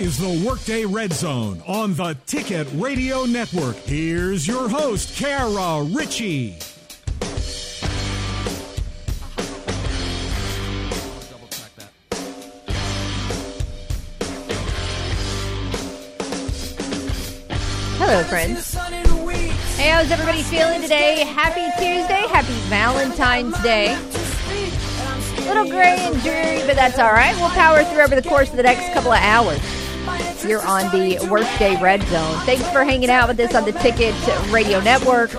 Is the Workday Red Zone on the Ticket Radio Network. Here's your host, Kara Richey. Hello, friends. Hey, how's everybody feeling today? Happy Tuesday. Happy Valentine's Day. A little gray and dreary, but that's all right. We'll power through over the course of the next couple of hours here on the Workday Red Zone. Thanks for hanging out with us on the Ticket Radio Network.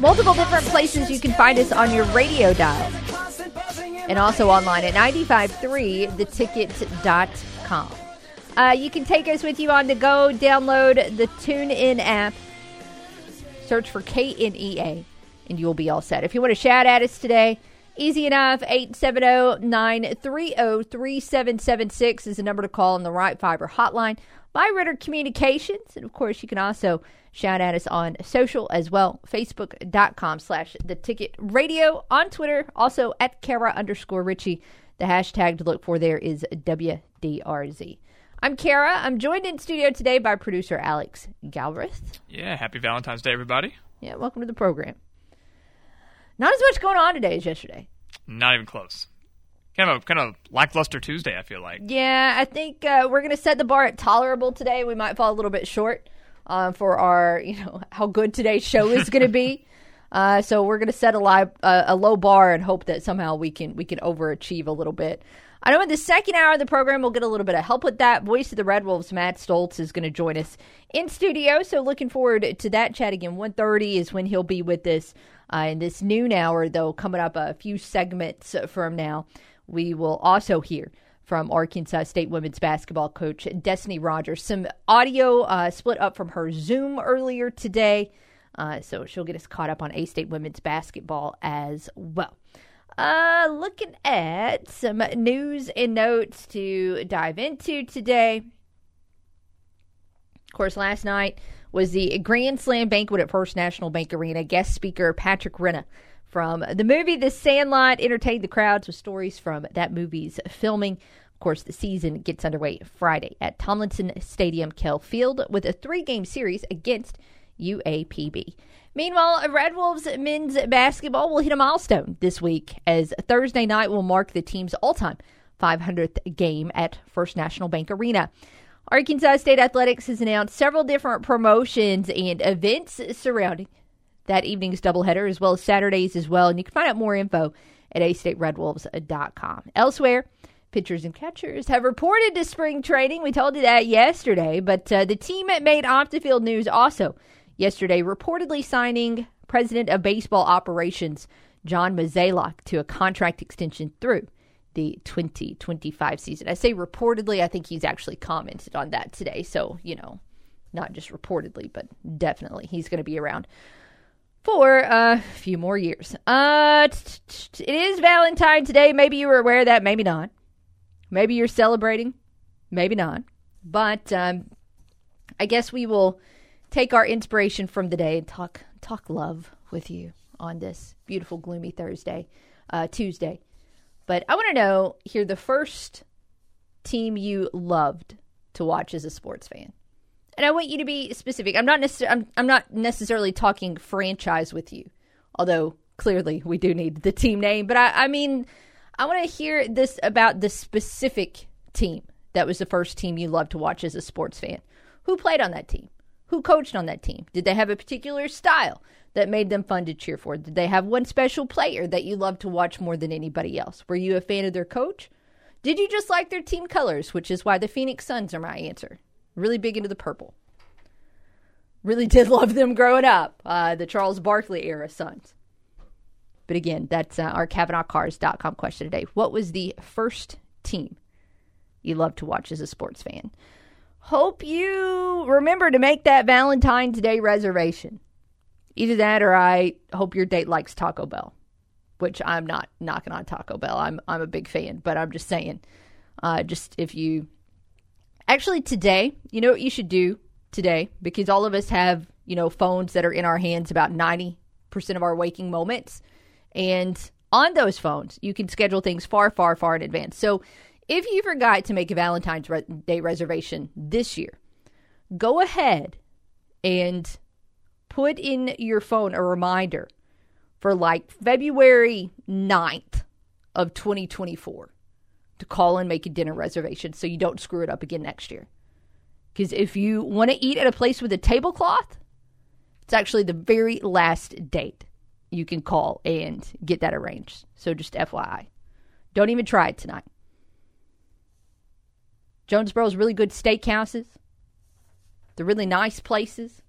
Multiple different places you can find us on your radio dial. And also online at 953theticket.com. Uh, you can take us with you on the go. Download the TuneIn app. Search for KNEA, and you will be all set. If you want to shout at us today, easy enough. 870-930-3776 is the number to call on the Right Fiber hotline. By Ritter Communications. And, of course, you can also shout at us on social as well. Facebook.com slash The Ticket Radio. On Twitter, also at Kara underscore Richey. The hashtag to look for there is WDRZ. I'm Kara. I'm joined in studio today by producer Alex Galbraith. Yeah, happy Valentine's Day, everybody. Yeah, welcome to the program. Not as much going on today as yesterday. Not even close. Kind of a kind of lackluster Tuesday. I feel like. Yeah, I think uh, we're gonna set the bar at tolerable today. We might fall a little bit short uh, for our, you know, how good today's show is gonna be. Uh, so we're gonna set a, li- uh, a low bar and hope that somehow we can we can overachieve a little bit. I know in the second hour of the program, we'll get a little bit of help with that. Voice of the Red Wolves, Matt Stolz, is going to join us in studio. So looking forward to that chat again. 1.30 is when he'll be with us uh, in this noon hour, though, coming up a few segments from now. We will also hear from Arkansas State women's basketball coach Destinee Rogers. Some audio uh, split up from her Zoom earlier today. Uh, so she'll get us caught up on A State women's basketball as well. Uh, looking at some news and notes to dive into today. Of course, last night was the Grand Slam banquet at First National Bank Arena. Guest speaker Patrick Renna from the movie The Sandlot entertained the crowds with stories from that movie's filming. Of course, the season gets underway Friday at Tomlinson Stadium, Kell Field, with a three game series against UAPB. Meanwhile, Red Wolves men's basketball will hit a milestone this week as Thursday night will mark the team's all time 500th game at First National Bank Arena. Arkansas State Athletics has announced several different promotions and events surrounding that evening's doubleheader, as well as Saturdays as well. And you can find out more info at astateredwolves.com. Elsewhere, pitchers and catchers have reported to spring training. We told you that yesterday, but uh, the team at made off the field news also yesterday, reportedly signing President of Baseball Operations John Mozeliak to a contract extension through the 2025 season. I say reportedly, I think he's actually commented on that today. So, you know, not just reportedly, but definitely he's going to be around for a few more years. Uh, it is Valentine's Day. Maybe you were aware of that, maybe not. Maybe you're celebrating, maybe not. But um, I guess we will take our inspiration from the day and talk talk love with you on this beautiful gloomy Thursday, uh, Tuesday. But I want to know here the first team you loved to watch as a sports fan. And I want you to be specific. I'm not necessarily I'm, I'm not necessarily talking franchise with you, although clearly we do need the team name. But I, I mean, I want to hear this about the specific team that was the first team you loved to watch as a sports fan. Who played on that team? Who coached on that team? Did they have a particular style that made them fun to cheer for? Did they have one special player that you loved to watch more than anybody else? Were you a fan of their coach? Did you just like their team colors, which is why the Phoenix Suns are my answer? Really big into the purple. Really did love them growing up, uh, the Charles Barkley era Suns. But again, that's uh, our CavenaughCars.com question today. What was the first team you loved to watch as a sports fan? Hope you remember to make that Valentine's Day reservation. Either that or I hope your date likes Taco Bell, which I'm not knocking on Taco Bell. I'm I'm a big fan, but I'm just saying, uh, just if you actually today, you know what you should do today because all of us have you know phones that are in our hands about ninety percent of our waking moments, and on those phones you can schedule things far far far in advance. So If you forgot to make a Valentine's Day reservation this year, go ahead and put in your phone a reminder for like February 9th of 2024 to call and make a dinner reservation so you don't screw it up again next year. Because if you want to eat at a place with a tablecloth, it's actually the very last date you can call and get that arranged. So just FYI. Don't even try it tonight. Jonesboro's really good steakhouses. They're really nice places.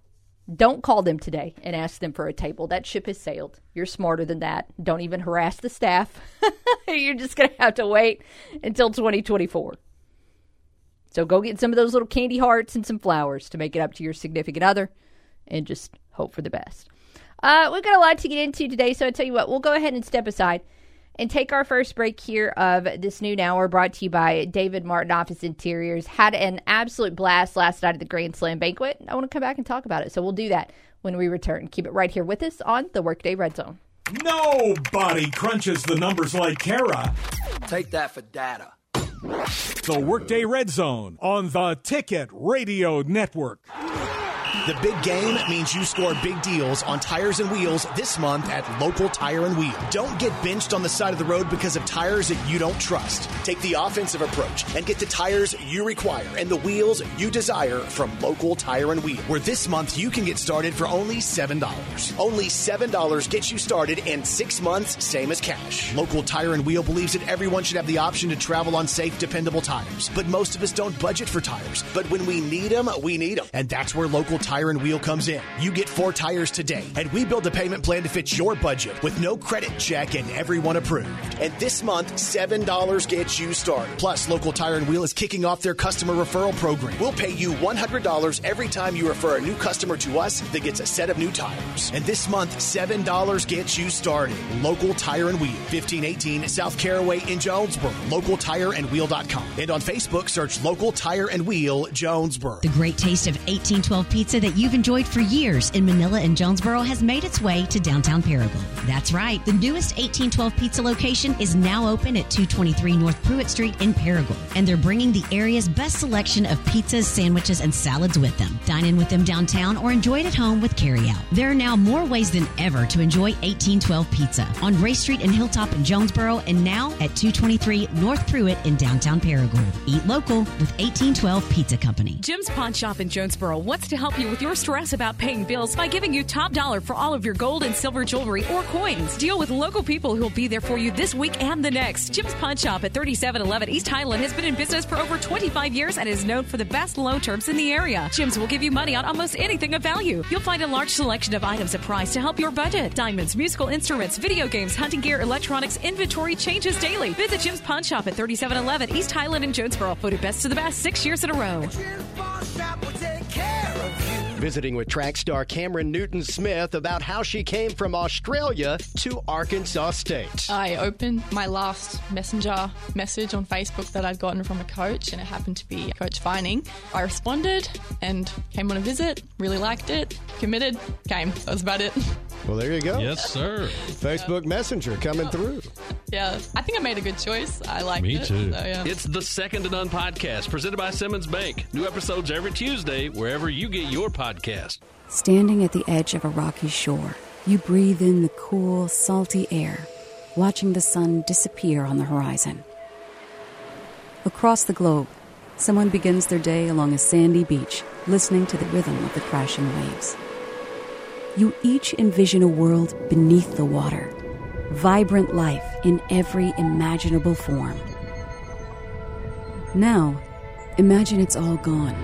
Don't call them today and ask them for a table. That ship has sailed. You're smarter than that. Don't even harass the staff. You're just going to have to wait until 2024. So go get some of those little candy hearts and some flowers to make it up to your significant other and just hope for the best. Uh, we've got a lot to get into today, so I tell you what, we'll go ahead and step aside and take our first break here of this noon hour brought to you by David Martin Office Interiors. Had an absolute blast last night at the Grand Slam banquet. I want to come back and talk about it, so we'll do that when we return. Keep it right here with us on the Workday Red Zone. Nobody crunches the numbers like Kara. Take that for data. The Workday Red Zone on the Ticket Radio Network. The big game means you score big deals on tires and wheels this month at Local Tire and Wheel. Don't get benched on the side of the road because of tires that you don't trust. Take the offensive approach and get the tires you require and the wheels you desire from Local Tire and Wheel, where this month you can get started for only $7. Only $7 gets you started in six months, same as cash. Local Tire and Wheel believes that everyone should have the option to travel on safe, dependable tires. But most of us don't budget for tires. But when we need them, we need them. And that's where Local Tire Tire and Wheel comes in. You get four tires today, and we build a payment plan to fit your budget with no credit check and everyone approved. And this month, $7 gets you started. Plus, Local Tire and Wheel is kicking off their customer referral program. We'll pay you $100 every time you refer a new customer to us that gets a set of new tires. And this month, $7 gets you started. Local Tire and Wheel, 1518 South Caraway in Jonesboro. LocalTireandWheel.com. And on Facebook, search Local Tire and Wheel Jonesboro. The great taste of 1812 pizza that you've enjoyed for years in Manila and Jonesboro has made its way to downtown Paragould. That's right. The newest 1812 pizza location is now open at 223 North Pruitt Street in Paragould, and they're bringing the area's best selection of pizzas, sandwiches, and salads with them. Dine in with them downtown or enjoy it at home with carryout. There are now more ways than ever to enjoy 1812 pizza on Race Street and Hilltop in Jonesboro, and now at 223 North Pruitt in downtown Paragould. Eat local with 1812 Pizza Company. Jim's Pawn Shop in Jonesboro wants to help you with your stress about paying bills by giving you top dollar for all of your gold and silver jewelry or coins. Deal with local people who will be there for you this week and the next. Jim's Pawn Shop at 3711 East Highland has been in business for over 25 years and is known for the best loan terms in the area. Jim's will give you money on almost anything of value. You'll find a large selection of items at price to help your budget. Diamonds, musical instruments, video games, hunting gear, electronics, inventory changes daily. Visit Jim's Pawn Shop at 3711 East Highland in Jonesboro. Voted best of the best six years in a row. Visiting with track star Cameron Newton Smith about how she came from Australia to Arkansas State. I opened my last messenger message on Facebook that I'd gotten from a coach, and it happened to be Coach Vining. I responded and came on a visit, really liked it, committed, came. That was about it. Well, there you go. Yes, sir. Facebook Messenger coming through. Yeah, I think I made a good choice. I like Me it. too. So, yeah. It's the Second to None podcast presented by Simmons Bank. New episodes every Tuesday, wherever you get your podcast. Standing at the edge of a rocky shore, you breathe in the cool, salty air, watching the sun disappear on the horizon. Across the globe, someone begins their day along a sandy beach, listening to the rhythm of the crashing waves. You each envision a world beneath the water, vibrant life in every imaginable form. Now, imagine it's all gone.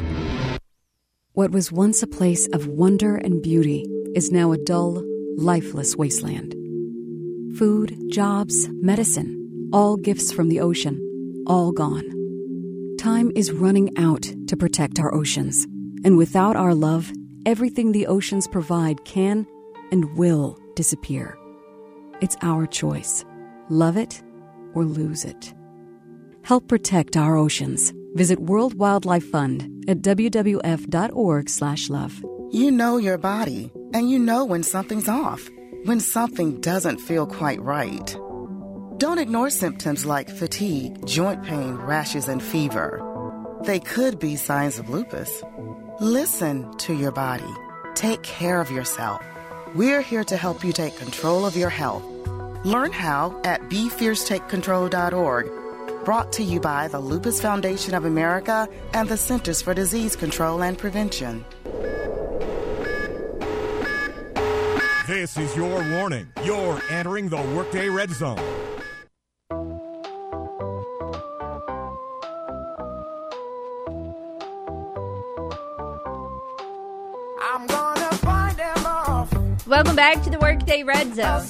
What was once a place of wonder and beauty is now a dull, lifeless wasteland. Food, jobs, medicine, all gifts from the ocean, all gone. Time is running out to protect our oceans, and without our love, everything the oceans provide can and will disappear. It's our choice love it or lose it. Help protect our oceans. Visit World Wildlife Fund at wwf.org/love. You know your body, and you know when something's off, when something doesn't feel quite right. Don't ignore symptoms like fatigue, joint pain, rashes, and fever. They could be signs of lupus. Listen to your body. Take care of yourself. We're here to help you take control of your health. Learn how at BeFierceTakeControl.org. Brought to you by the Lupus Foundation of America and the Centers for Disease Control and Prevention. This is your warning. You're entering the Workday Red Zone. Welcome back to the Workday Red Zone.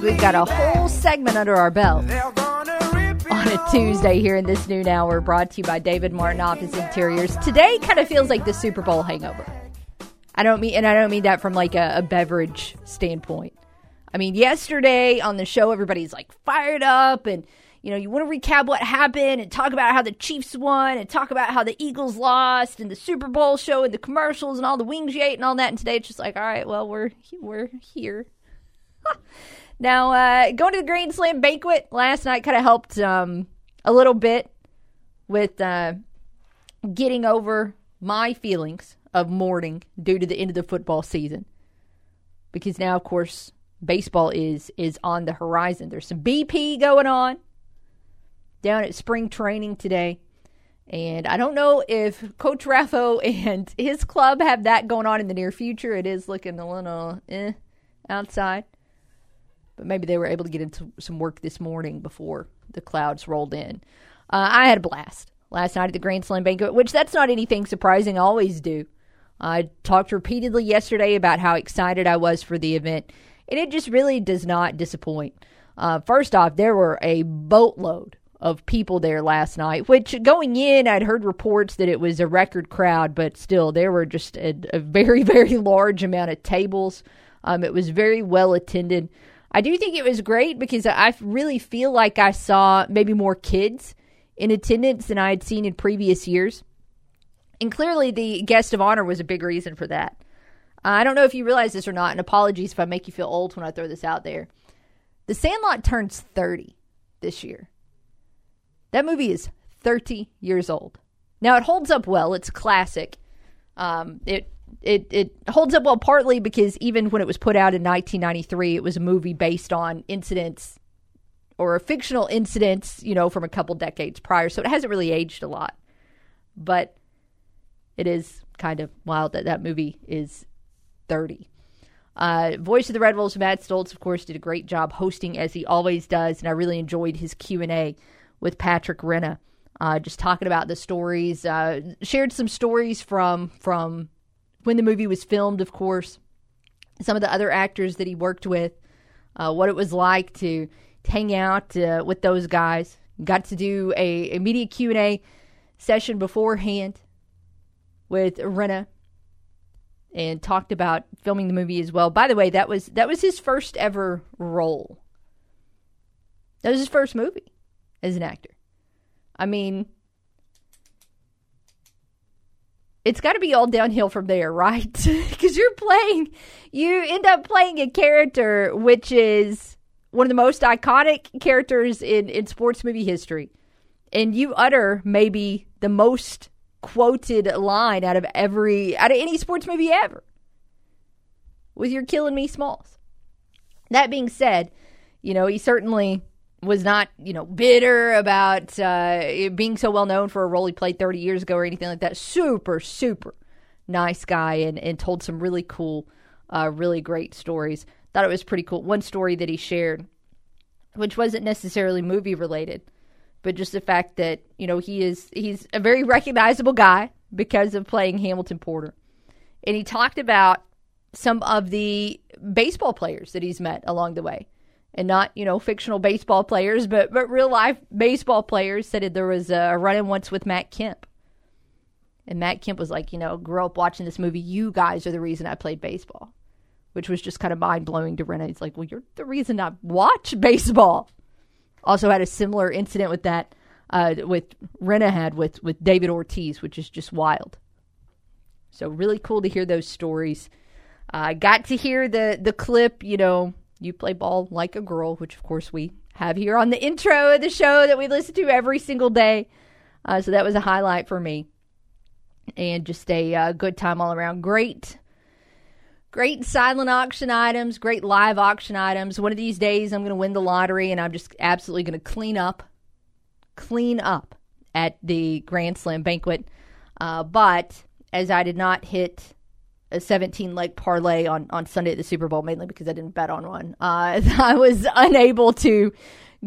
We've got a whole segment under our belt on a Tuesday here in this noon hour, brought to you by David Martin Office Interiors. Today kind of feels like the Super Bowl hangover. I don't mean, and I don't mean that from like a, a beverage standpoint. I mean, yesterday on the show, everybody's like fired up and you know, you want to recap what happened and talk about how the Chiefs won and talk about how the Eagles lost and the Super Bowl show and the commercials and all the wings you ate and all that. And today it's just like, all right, well, we're we're here. now, uh, going to the Grand Slam banquet last night kind of helped um, a little bit with uh, getting over my feelings of mourning due to the end of the football season. Because now, of course, baseball is is on the horizon. There's some BP going on down at spring training today. And I don't know if Coach Raffo and his club have that going on in the near future. It is looking a little eh outside. But maybe they were able to get into some work this morning before the clouds rolled in. Uh, I had a blast last night at the Grand Slam banquet, which that's not anything surprising. I always do. I talked repeatedly yesterday about how excited I was for the event, and it just really does not disappoint. Uh, first off, there were a boatload of people there last night, which going in, I'd heard reports that it was a record crowd, but still, there were just a, a very, very large amount of tables. Um, it was very well attended. I do think it was great because I really feel like I saw maybe more kids in attendance than I had seen in previous years. And clearly, the guest of honor was a big reason for that. I don't know if you realize this or not, and apologies if I make you feel old when I throw this out there. The Sandlot turns 30 this year. That movie is 30 years old. Now it holds up well. It's classic. Um, it it it holds up well partly because even when it was put out in 1993, it was a movie based on incidents or fictional incidents, you know, from a couple decades prior. So it hasn't really aged a lot. But it is kind of wild that that movie is 30. Uh, Voice of the Red Wolves, Matt Stolz, of course, did a great job hosting as he always does, and I really enjoyed his Q and A with Patrick Renna, uh, just talking about the stories. Uh, shared some stories from from when the movie was filmed, of course. Some of the other actors that he worked with, uh, what it was like to, hang out uh, with those guys. Got to do a, a media Q and A session beforehand with Renna and talked about filming the movie as well. By the way, that was that was his first ever role. That was his first movie as an actor. I mean, it's got to be all downhill from there, right? Because you're playing, you end up playing a character which is one of the most iconic characters in, in sports movie history. And you utter maybe the most quoted line out of every, out of any sports movie ever with You're Killing Me Smalls. That being said, you know, he certainly was not, you know, bitter about uh, being so well known for a role he played 30 years ago or anything like that. Super, super nice guy and, and told some really cool, uh, really great stories. Thought it was pretty cool. One story that he shared, which wasn't necessarily movie related, but just the fact that, you know, he is, he's a very recognizable guy because of playing Hamilton Porter. And he talked about some of the baseball players that he's met along the way and not you know fictional baseball players, but but real life baseball players. Said that there was a run-in once with Matt Kemp, and Matt Kemp was like, you know, grew up watching this movie. You guys are the reason I played baseball, which was just kind of mind blowing to Renna. He's like, well, you're the reason I watch baseball. Also had a similar incident with that uh, with Renna had with with David Ortiz, which is just wild. So really cool to hear those stories. I uh, got to hear the the clip, you know, You play ball like a girl, which of course we have here on the intro of the show that we listen to every single day. Uh, so that was a highlight for me. And just a uh, good time all around. Great, great silent auction items, great live auction items. One of these days, I'm going to win the lottery and I'm just absolutely going to clean up, clean up at the Grand Slam banquet. Uh, but as I did not hit a 17 leg parlay on, on Sunday at the Super Bowl, mainly because I didn't bet on one. Uh, I was unable to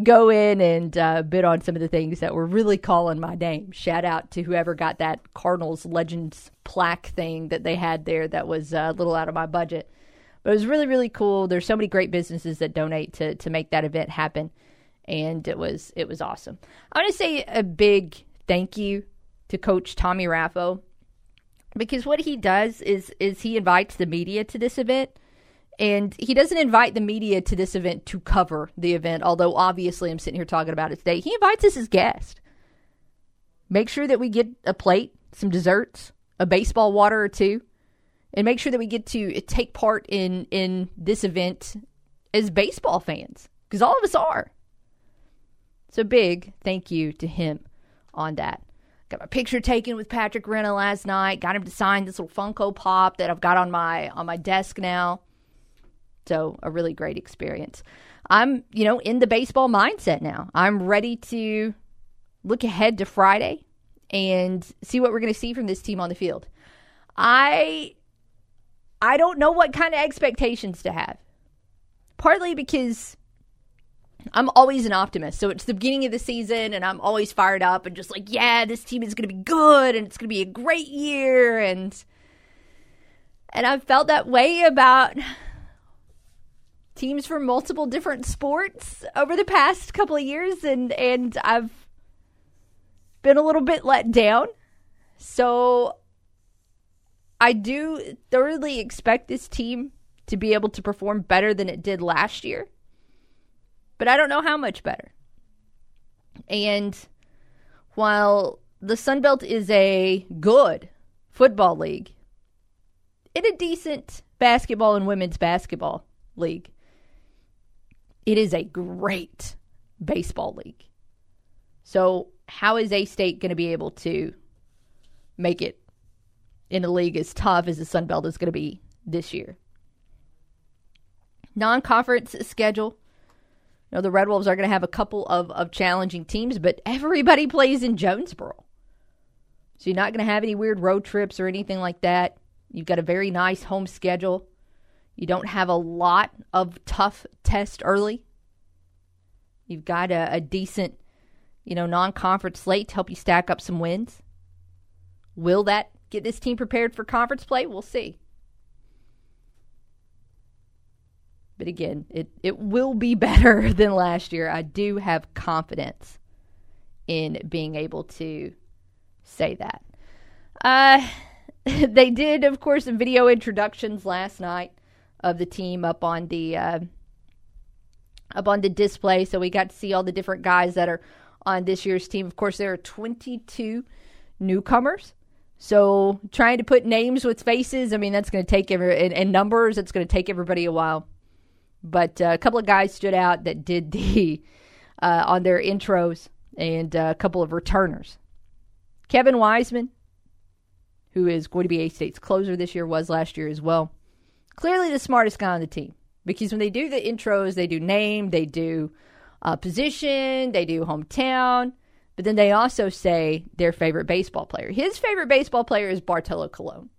go in and uh, bid on some of the things that were really calling my name. Shout out to whoever got that Cardinals Legends plaque thing that they had there that was uh, a little out of my budget. But it was really, really cool. There's so many great businesses that donate to, to make that event happen. And it was it was awesome. I want to say a big thank you to Coach Tommy Raffo because what he does is is he invites the media to this event and he doesn't invite the media to this event to cover the event although obviously i'm sitting here talking about it today. He invites us as guests. Make sure that we get a plate some desserts a baseball water or two and make sure that we get to take part in in this event as baseball fans because all of us are. So big thank you to him on that Got my picture taken with Patrick Renna last night. Got him to sign this little Funko Pop that I've got on my on my desk now. So a really great experience. I'm, you know, in the baseball mindset now. I'm ready to look ahead to Friday and see what we're going to see from this team on the field. I I don't know what kind of expectations to have. Partly because I'm always an optimist. So it's the beginning of the season and I'm always fired up and just like, yeah, this team is going to be good and it's going to be a great year and and I've felt that way about teams from multiple different sports over the past couple of years and and I've been a little bit let down. So I do thoroughly expect this team to be able to perform better than it did last year but I don't know how much better. And while the Sun Belt is a good football league, in a decent basketball and women's basketball league, it is a great baseball league. So, how is A State going to be able to make it in a league as tough as the Sun Belt is going to be this year? Non conference schedule you know, the Red Wolves are going to have a couple of, of challenging teams, but everybody plays in Jonesboro. So you're not going to have any weird road trips or anything like that. You've got a very nice home schedule. You don't have a lot of tough tests early. You've got a, a decent, you know, non-conference slate to help you stack up some wins. Will that get this team prepared for conference play? We'll see. But again, it, it will be better than last year. I do have confidence in being able to say that. Uh, they did, of course, some video introductions last night of the team up on the uh, up on the display, so we got to see all the different guys that are on this year's team. Of course, there are 22 newcomers. So trying to put names with faces, I mean, that's going to take every and, and numbers. It's going to take everybody a while. But uh, a couple of guys stood out that did the uh, on their intros, and uh, a couple of returners. Kevin Wiseman, who is going to be A State's closer this year, was last year as well. Clearly the smartest guy on the team because when they do the intros, they do name, they do uh, position, they do hometown, but then they also say their favorite baseball player. His favorite baseball player is Bartolo Colon,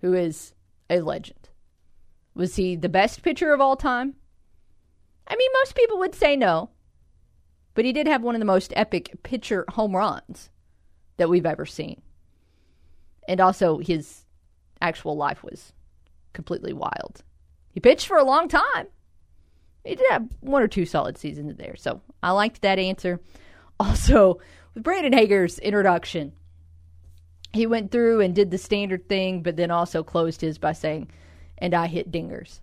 who is a legend. Was he the best pitcher of all time? I mean, most people would say no. But he did have one of the most epic pitcher home runs that we've ever seen. And also, his actual life was completely wild. He pitched for a long time. He did have one or two solid seasons there. So I liked that answer. Also, with Brandon Hager's introduction, he went through and did the standard thing, but then also closed his by saying, and I hit dingers.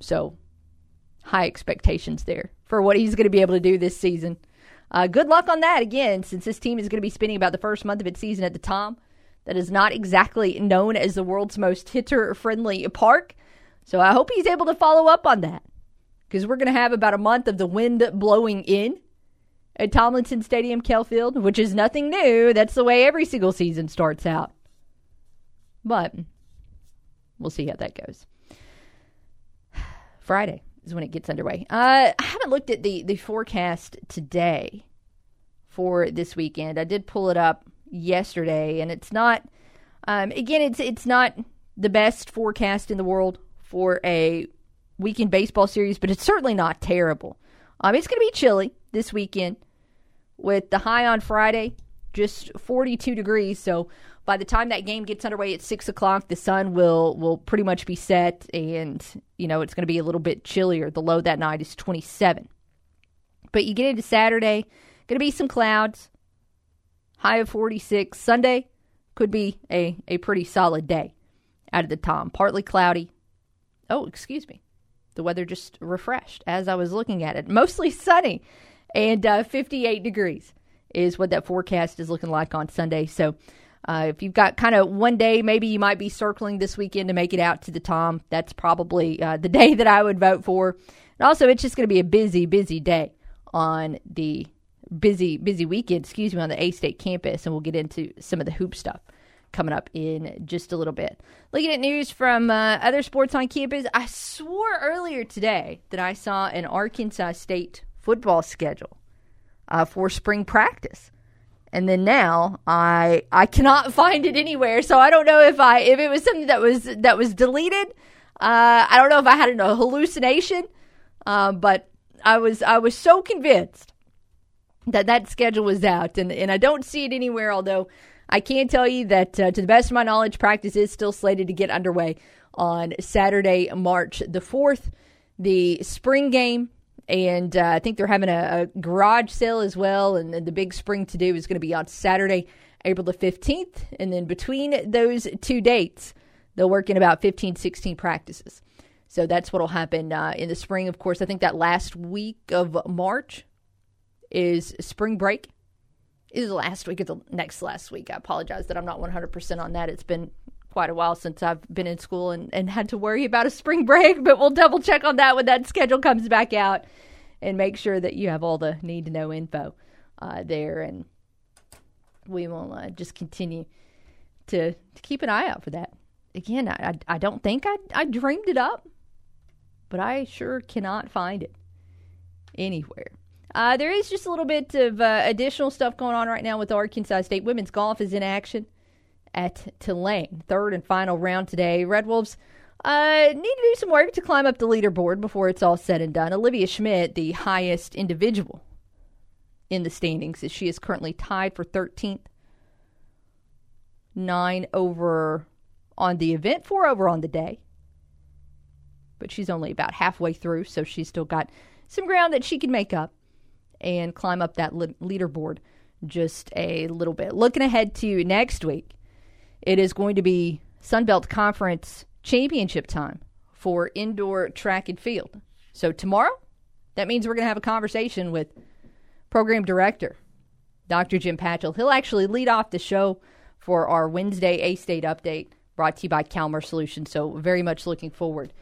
So, high expectations there for what he's going to be able to do this season. Uh, good luck on that again, since this team is going to be spending about the first month of its season at the Tom. That is not exactly known as the world's most hitter friendly park. So I hope he's able to follow up on that because we're going to have about a month of the wind blowing in at Tomlinson Stadium, Kell Field, which is nothing new. That's the way every single season starts out. But we'll see how that goes. Friday is when it gets underway. Uh, I haven't looked at the, the forecast today for this weekend. I did pull it up yesterday, and it's not. Um, again, it's it's not the best forecast in the world for a weekend baseball series, but it's certainly not terrible. Um, it's going to be chilly this weekend with the high on Friday, just 42 degrees. So by the time that game gets underway at six o'clock, the sun will will pretty much be set, and you know it's going to be a little bit chillier. The low that night is 27. But you get into Saturday, going to be some clouds, high of 46. Sunday could be a a pretty solid day out of the Tom. Partly cloudy. Oh, excuse me. The weather just refreshed as I was looking at it. Mostly sunny and uh, 58 degrees is what that forecast is looking like on Sunday. So uh, if you've got kind of one day, maybe you might be circling this weekend to make it out to the Tom. That's probably uh, the day that I would vote for. And also, it's just going to be a busy, busy day on the busy, busy weekend, excuse me, on the A State campus. And we'll get into some of the hoop stuff coming up in just a little bit. Looking at news from uh, other sports on campus, I swore earlier today that I saw an Arkansas State football schedule uh, for spring practice. And then now I I cannot find it anywhere, so I don't know if I if it was something that was that was deleted. Uh, I don't know if I had a hallucination, uh, but I was I was so convinced that that schedule was out, and and I don't see it anywhere. Although I can tell you that, uh, to the best of my knowledge, practice is still slated to get underway on Saturday, March the 4th. The spring game, and uh, I think they're having a, a, garage sale as well. And, the big spring to do is going to be on Saturday, April the 15th. And then between those two dates, they'll work in about 15, 16 practices. So that's what will happen uh, in the spring. Of course, I think that last week of March is spring break is the last week or the next last week. I apologize that I'm not 100% on that. It's been quite a while since I've been in school and, and had to worry about a spring break, but we'll double check on that when that schedule comes back out and make sure that you have all the need to know info uh, there. And we will uh, just continue to, to keep an eye out for that. Again, I, I don't think I, I dreamed it up, but I sure cannot find it anywhere. Uh, there is just a little bit of uh, additional stuff going on right now with Arkansas State. Women's golf is in action at Tulane. Third and final round today. Red Wolves uh, need to do some work to climb up the leaderboard before it's all said and done. Olivia Schmidt, the highest individual in the standings, as she is currently tied for 13th. Nine over on the event, four over on the day. But she's only about halfway through, so she's still got some ground that she can make up and climb up that leaderboard just a little bit. Looking ahead to next week, it is going to be Sunbelt Conference championship time for indoor track and field. So tomorrow, that means we're going to have a conversation with program director Dr. Jim Patchell. He'll actually lead off the show for our Wednesday A State update brought to you by Calmer Solutions. So very much looking forward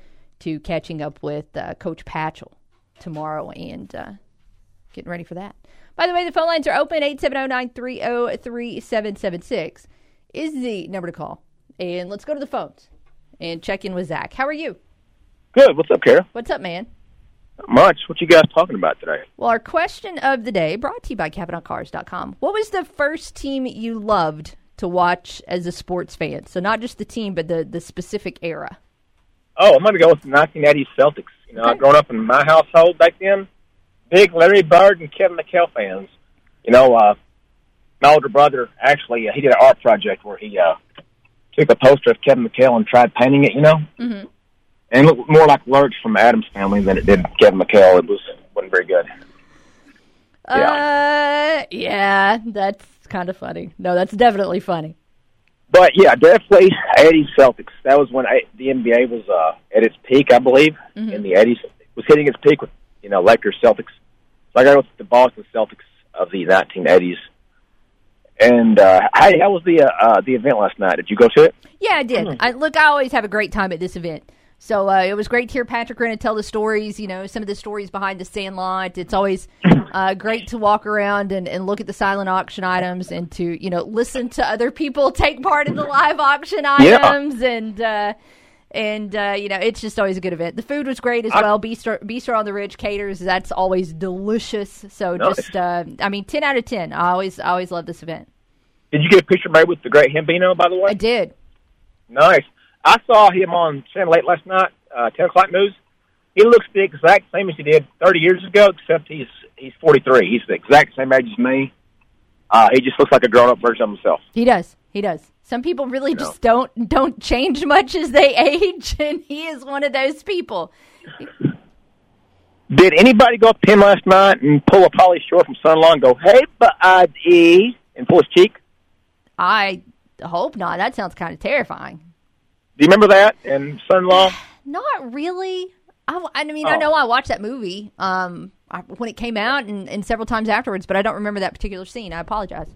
to catching up with uh, Coach Patchell tomorrow and uh, getting ready for that. By the way, the phone lines are open 870-930-3776 is the number to call. And let's go to the phones and check in with Zach. How are you? Good. What's up, Kara? What's up, man? Not much. What you guys talking about today? Well, our question of the day brought to you by CavenaughCars.com. What was the first team you loved to watch as a sports fan? So not just the team, but the, the specific era. Oh, I'm going to go with the 1980s Celtics. You know, okay. growing up in my household back then, big Larry Bird and Kevin McHale fans. You know, uh, my older brother actually uh, he did an art project where he uh, took a poster of Kevin McHale and tried painting it. You know, mm-hmm. and it looked more like Lurch from Addams Family than it did Kevin McHale. It was wasn't very good. Yeah. Uh, yeah, that's kind of funny. No, that's definitely funny. But yeah, definitely '80s Celtics. That was when I, the NBA was uh, at its peak, I believe, mm-hmm. in the '80s. Was hitting its peak with you know Lakers Celtics. So I got with the Boston Celtics of the 1980s. And uh, hey, how was the uh, uh, the event last night? Did you go to it? Yeah, I did. Mm-hmm. I, look, I always have a great time at this event. So uh, it was great to hear Patrick Renna tell the stories, you know, some of the stories behind the Sandlot. It's always uh, great to walk around and, and look at the silent auction items and to, you know, listen to other people take part in the live auction Yeah. items. And, uh, and uh, you know, it's just always a good event. The food was great as I- well. Bistro, Bistro on the Ridge caters. That's always delicious. So Nice. just, uh, I mean, 10 out of 10. I always, I always love this event. Did you get a picture made with the great Hambino, by the way? I did. Nice. I saw him on Channel 8 last night, uh, 10 o'clock news. He looks the exact same as he did 30 years ago, except he's he's 43. He's the exact same age as me. Uh, he just looks like a grown-up version of himself. He does. He does. Some people really just don't don't change much as they age, and he is one of those people. Did anybody go up to him last night and pull a Pauly Shore from Son Law and go, hey, buddy, and pull his cheek? I hope not. That sounds kind of terrifying. Do you remember that in Son in Law? Not really. I, I mean, I Oh. know I watched that movie um, I, when it came out and, and several times afterwards, but I don't remember that particular scene. I apologize.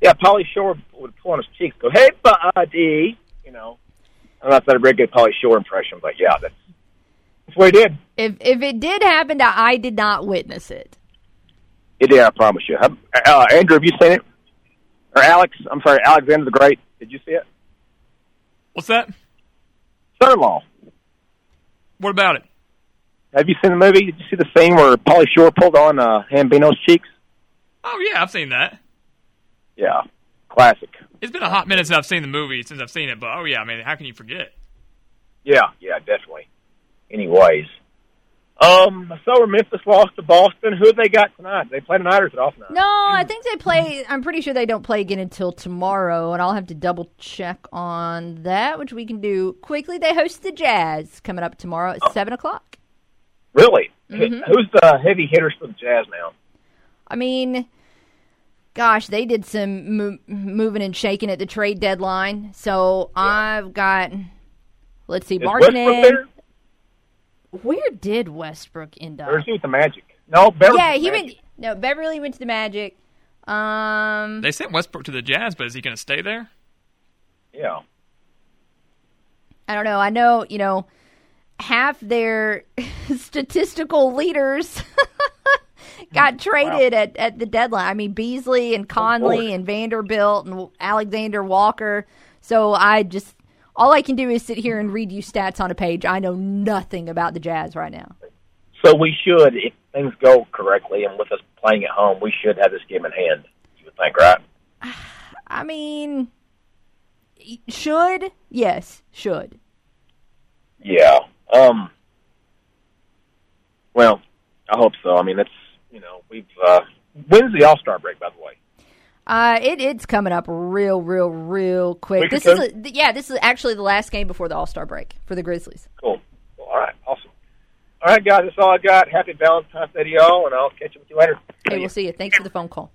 Yeah, Pauly Shore would pull on his cheeks, go, hey, buddy. You know, I'm not that a very good Pauly Shore impression, but yeah, that's, that's what he did. If if it did happen, I, I did not witness it. It did, I promise you. Uh, Andrew, have you seen it? Or Alex, I'm sorry, Alexander the Great. Did you see it? What's that? Son-in-law. What about it? Have you seen the movie? Did you see the scene where Pauly Shore pulled on uh, Hambino's cheeks? Oh yeah, I've seen that. Yeah, classic. It's been a hot minute since I've seen the movie since I've seen it, but oh yeah, I mean, how can you forget? Yeah, yeah, definitely. Anyways, um, I saw where Memphis lost to Boston. Who have they got tonight? They play tonight or is it off night? No, I think they play. I'm pretty sure they don't play again until tomorrow, and I'll have to double check on that, which we can do quickly. They host the Jazz coming up tomorrow at seven o'clock. Really? Mhm. Who's the heavy hitters for the Jazz now? I mean, gosh, they did some mo- moving and shaking at the trade deadline. So I've got, let's see, Is Martin. There? Where did Westbrook end up? Or is he with the Magic? No, Beverley. yeah, he went. No, Beverley went to the Magic. Um, They sent Westbrook to the Jazz, but is he going to stay there? Yeah. I don't know. I know, you know, half their statistical leaders got traded at, at the deadline. I mean, Beasley and Conley and Vanderbilt and Alexander Walker. So I just, all I can do is sit here and read you stats on a page. I know nothing about the Jazz right now. So we should, if things go correctly and with us playing at home, we should have this game in hand. You would think, right? I mean, should? Yes, should. Yeah. Um. Well, I hope so. I mean, it's you know we've uh, when's the All Star break, by the way? Uh, it it's coming up real, real, real quick. Week This is a, yeah, this is actually the last game before the All Star break for the Grizzlies. Cool. Well, all right. Awesome. All right, guys. That's all I got. Happy Valentine's Day to y'all, and I'll catch up with you later. Hey, we'll see you. Thanks for the phone call.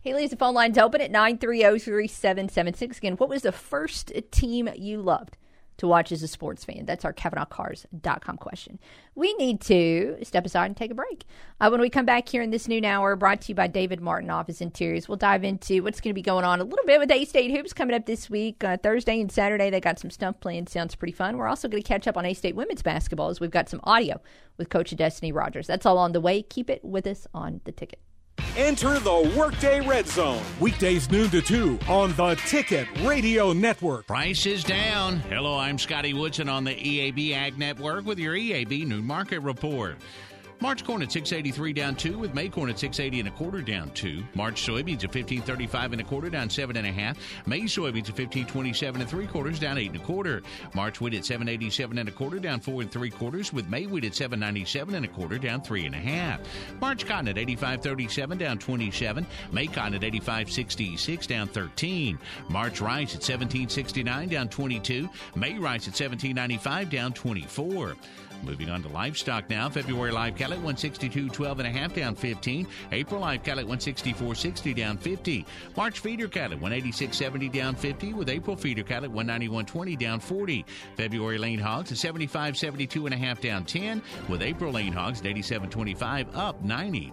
Hey, Lee's the phone line's open at 930-3776. Again, what was the first team you loved to watch as a sports fan? That's our CavenaughCars.com question. We need to step aside and take a break. Uh, when we come back here in this noon hour, brought to you by David Martin Office Interiors, we'll dive into what's going to be going on a little bit with A-State Hoops coming up this week. Uh, Thursday and Saturday, they got some stuff playing. Sounds pretty fun. We're also going to catch up on A-State women's basketball as we've got some audio with Coach Destinee Rogers. That's all on the way. Keep it with us on the ticket. Enter the Workday Red Zone, weekdays noon to 2 on the Ticket Radio Network. Price is down. Hello, I'm Scotty Woodson on the EAB Ag Network with your EAB Noon Market Report. March corn at 683 down two, with May corn at 680 and a quarter down two. March soybeans at 1535 and a quarter down seven and a half. May soybeans at 1527 and three quarters down eight and a quarter. March wheat at 787 and a quarter down four and three quarters, with May wheat at 797 and a quarter down three and a half. March cotton at 8537 down 27. May cotton at 8566 down 13. March rice at 1769 down 22. May rice at 1795 down 24. Moving on to livestock now. February live cattle at 162.12 and a half down 15. April live cattle at 164.60 down 50. March feeder cattle at 186.70 down 50 with April feeder cattle at 191.20 down 40. February lane hogs at 75.72 and a half down 10 with April lane hogs at 87.25 up 90.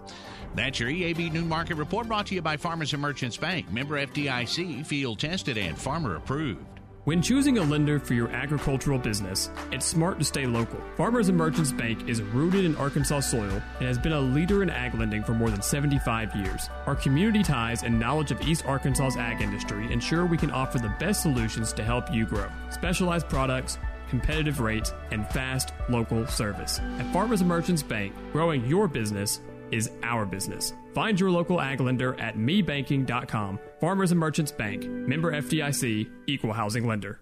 That's your EAB Noon Market Report brought to you by Farmers and Merchants Bank. Member FDIC, field tested and farmer approved. When choosing a lender for your agricultural business, it's smart to stay local. Farmers and Merchants Bank is rooted in Arkansas soil and has been a leader in ag lending for more than 75 years. Our community ties and knowledge of East Arkansas's ag industry ensure we can offer the best solutions to help you grow. Specialized products, competitive rates, and fast local service. At Farmers and Merchants Bank, growing your business is our business. Find your local ag lender at mebanking.com. Farmers and Merchants Bank, member FDIC, equal housing lender.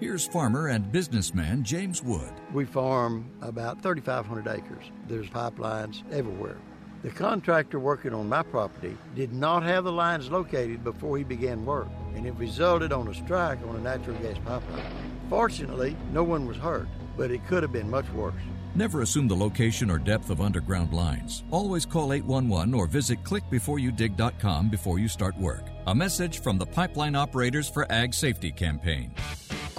Here's farmer and businessman James Wood. We farm about 3,500 acres. There's pipelines everywhere. The contractor working on my property did not have the lines located before he began work, and it resulted on a strike on a natural gas pipeline. Fortunately, no one was hurt, but it could have been much worse. Never assume the location or depth of underground lines. Always call 811 or visit clickbeforeyoudig.com before you start work. A message from the Pipeline Operators for Ag Safety campaign.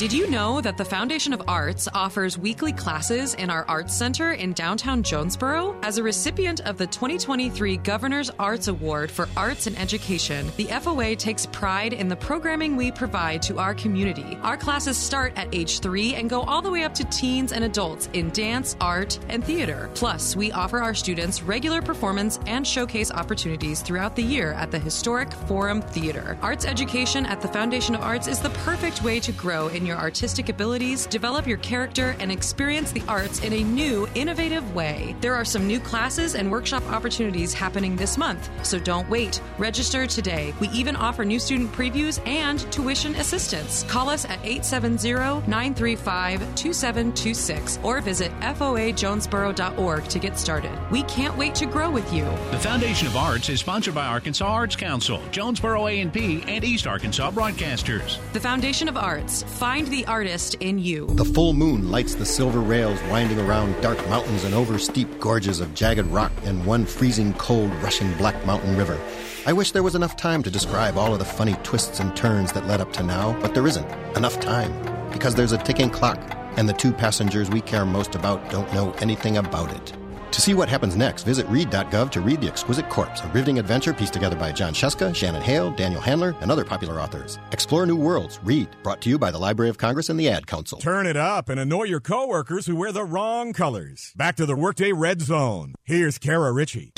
Did you know that the Foundation of Arts offers weekly classes in our Arts Center in downtown Jonesboro? As a recipient of the 2023 Governor's Arts Award for Arts and Education, the FOA takes pride in the programming we provide to our community. Our classes start at age three and go all the way up to teens and adults in dance, art, and theater. Plus, we offer our students regular performance and showcase opportunities throughout the year at the historic Forum Theater. Arts education at the Foundation of Arts is the perfect way to grow in your artistic abilities, develop your character, and experience the arts in a new, innovative way. There are some new classes and workshop opportunities happening this month, so don't wait. Register today. We even offer new student previews and tuition assistance. Call us at 870 935 2726 or visit foajonesboro.org to get started. We can't wait to grow with you. The Foundation of Arts is sponsored by Arkansas Arts Council, Jonesboro A&P, and East Arkansas Broadcasters. The Foundation of Arts. Find the artist in you. The full moon lights the silver rails winding around dark mountains and over steep gorges of jagged rock and one freezing cold rushing black mountain river. I wish there was enough time to describe all of the funny twists and turns that led up to now, but there isn't enough time because there's a ticking clock and the two passengers we care most about don't know anything about it. To see what happens next, visit read.gov to read The Exquisite Corpse, a riveting adventure pieced together by Jon Scieszka, Shannon Hale, Daniel Handler, and other popular authors. Explore new worlds. Read. Brought to you by the Library of Congress and the Ad Council. Turn it up and annoy your coworkers who wear the wrong colors. Back to the Workday Red Zone. Here's Kara Richey.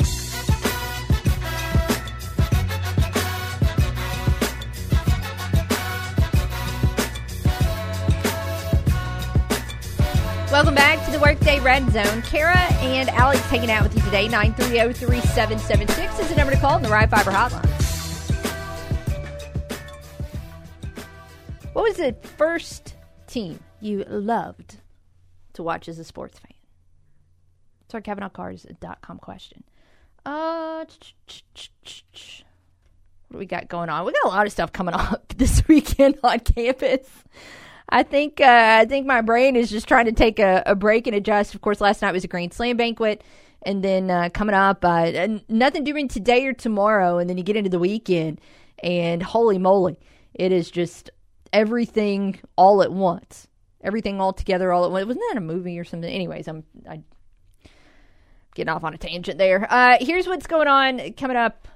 Welcome back to the Workday Red Zone. Kara and Alex hanging out with you today. 930-3776 is the number to call in the Rye Fiber Hotline. What was the first team you loved to watch as a sports fan? It's our CavenaughCars.com question. Uh, what do we got going on? We got a lot of stuff coming up this weekend on campus. I think uh, I think my brain is just trying to take a, a, break and adjust. Of course, last night was a Grand Slam banquet, and then uh, coming up, uh, nothing doing today or tomorrow, and then you get into the weekend, and holy moly, it is just everything all at once, everything all together all at once. Wasn't that a movie or something? Anyways, I'm I getting off on a tangent there. Uh, here's what's going on coming up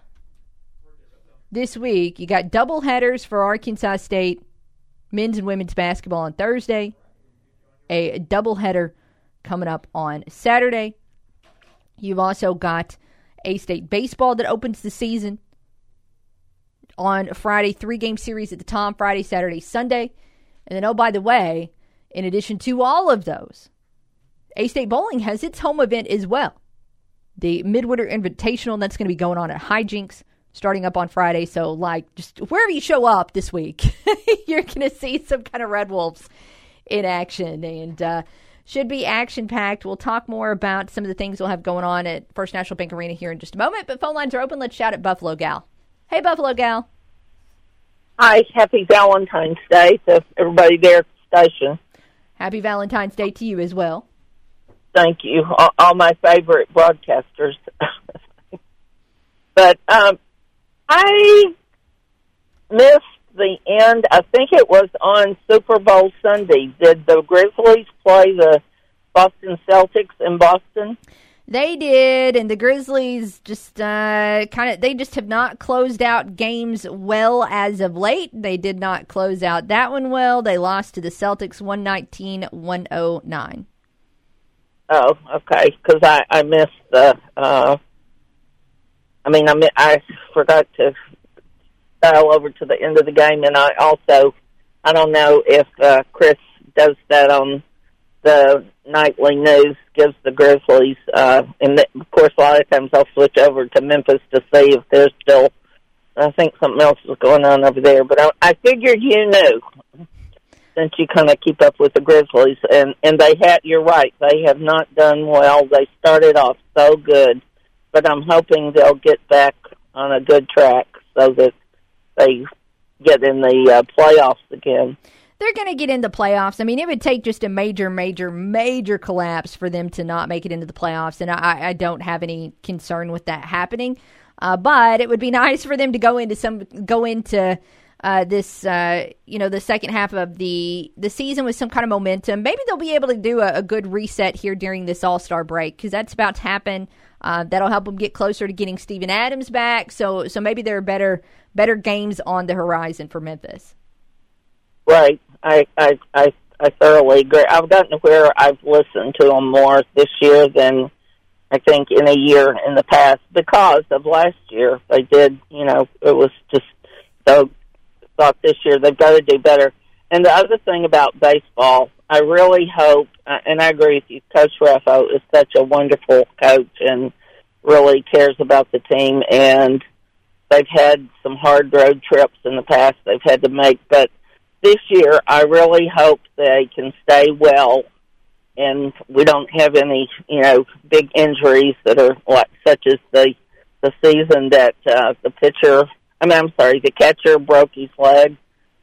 this week. You got double headers for Arkansas State men's and women's basketball on Thursday, a doubleheader coming up on Saturday. You've also got A State baseball that opens the season on Friday, three game series at the Tom Friday, Saturday, Sunday. And then, oh, by the way, in addition to all of those, A State Bowling has its home event as well. The Midwinter Invitational, that's going to be going on at Hijinks starting up on Friday. So, like, just wherever you show up this week, you're going to see some kind of Red Wolves in action and uh, should be action packed. We'll talk more about some of the things we'll have going on at First National Bank Arena here in just a moment. But phone lines are open. Let's shout at Buffalo Gal. Hey, Buffalo Gal. Hi, happy Valentine's Day to everybody there at the station. Happy Valentine's Day to you as well. Thank you, all, all my favorite broadcasters. but um, I missed the end. I think it was on Super Bowl Sunday. Did the Grizzlies play the Boston Celtics in Boston? They did, and the Grizzlies just uh, kind of they just have not closed out games well as of late. They did not close out that one well. They lost to the Celtics 119-109. Oh, okay. Because I I missed the. Uh, I mean, I I forgot to dial over to the end of the game, and I also I don't know if uh, Chris does that on the nightly news. Gives the Grizzlies, uh, and the, of course, a lot of times I'll switch over to Memphis to see if there's still. I think something else is going on over there, but I, I figured you knew since you kind of keep up with the Grizzlies, and and they had. You're right. They have not done well. They started off so good, but I'm hoping they'll get back on a good track so that they get in the uh, playoffs again. They're going to get into the playoffs. I mean, it would take just a major, major, major collapse for them to not make it into the playoffs, and I, I don't have any concern with that happening. Uh, but it would be nice for them to go into some go into uh, this uh, you know the second half of the the season with some kind of momentum. Maybe they'll be able to do a, a good reset here during this All Star break because that's about to happen. Uh, that'll help them get closer to getting Steven Adams back. So so maybe there are better better games on the horizon for Memphis. Right. I I I, I thoroughly agree. I've gotten to where I've listened to them more this year than I think in a year in the past because of last year. They did, you know, it was just so thought this year they've got to do better. And the other thing about baseball, I really hope, uh, and I agree with you, Coach Raffo is such a wonderful coach and really cares about the team. And they've had some hard road trips in the past they've had to make, but this year I really hope they can stay well and we don't have any, you know, big injuries that are like such as the the season that uh, the pitcher. I mean, I'm sorry, the catcher broke his leg.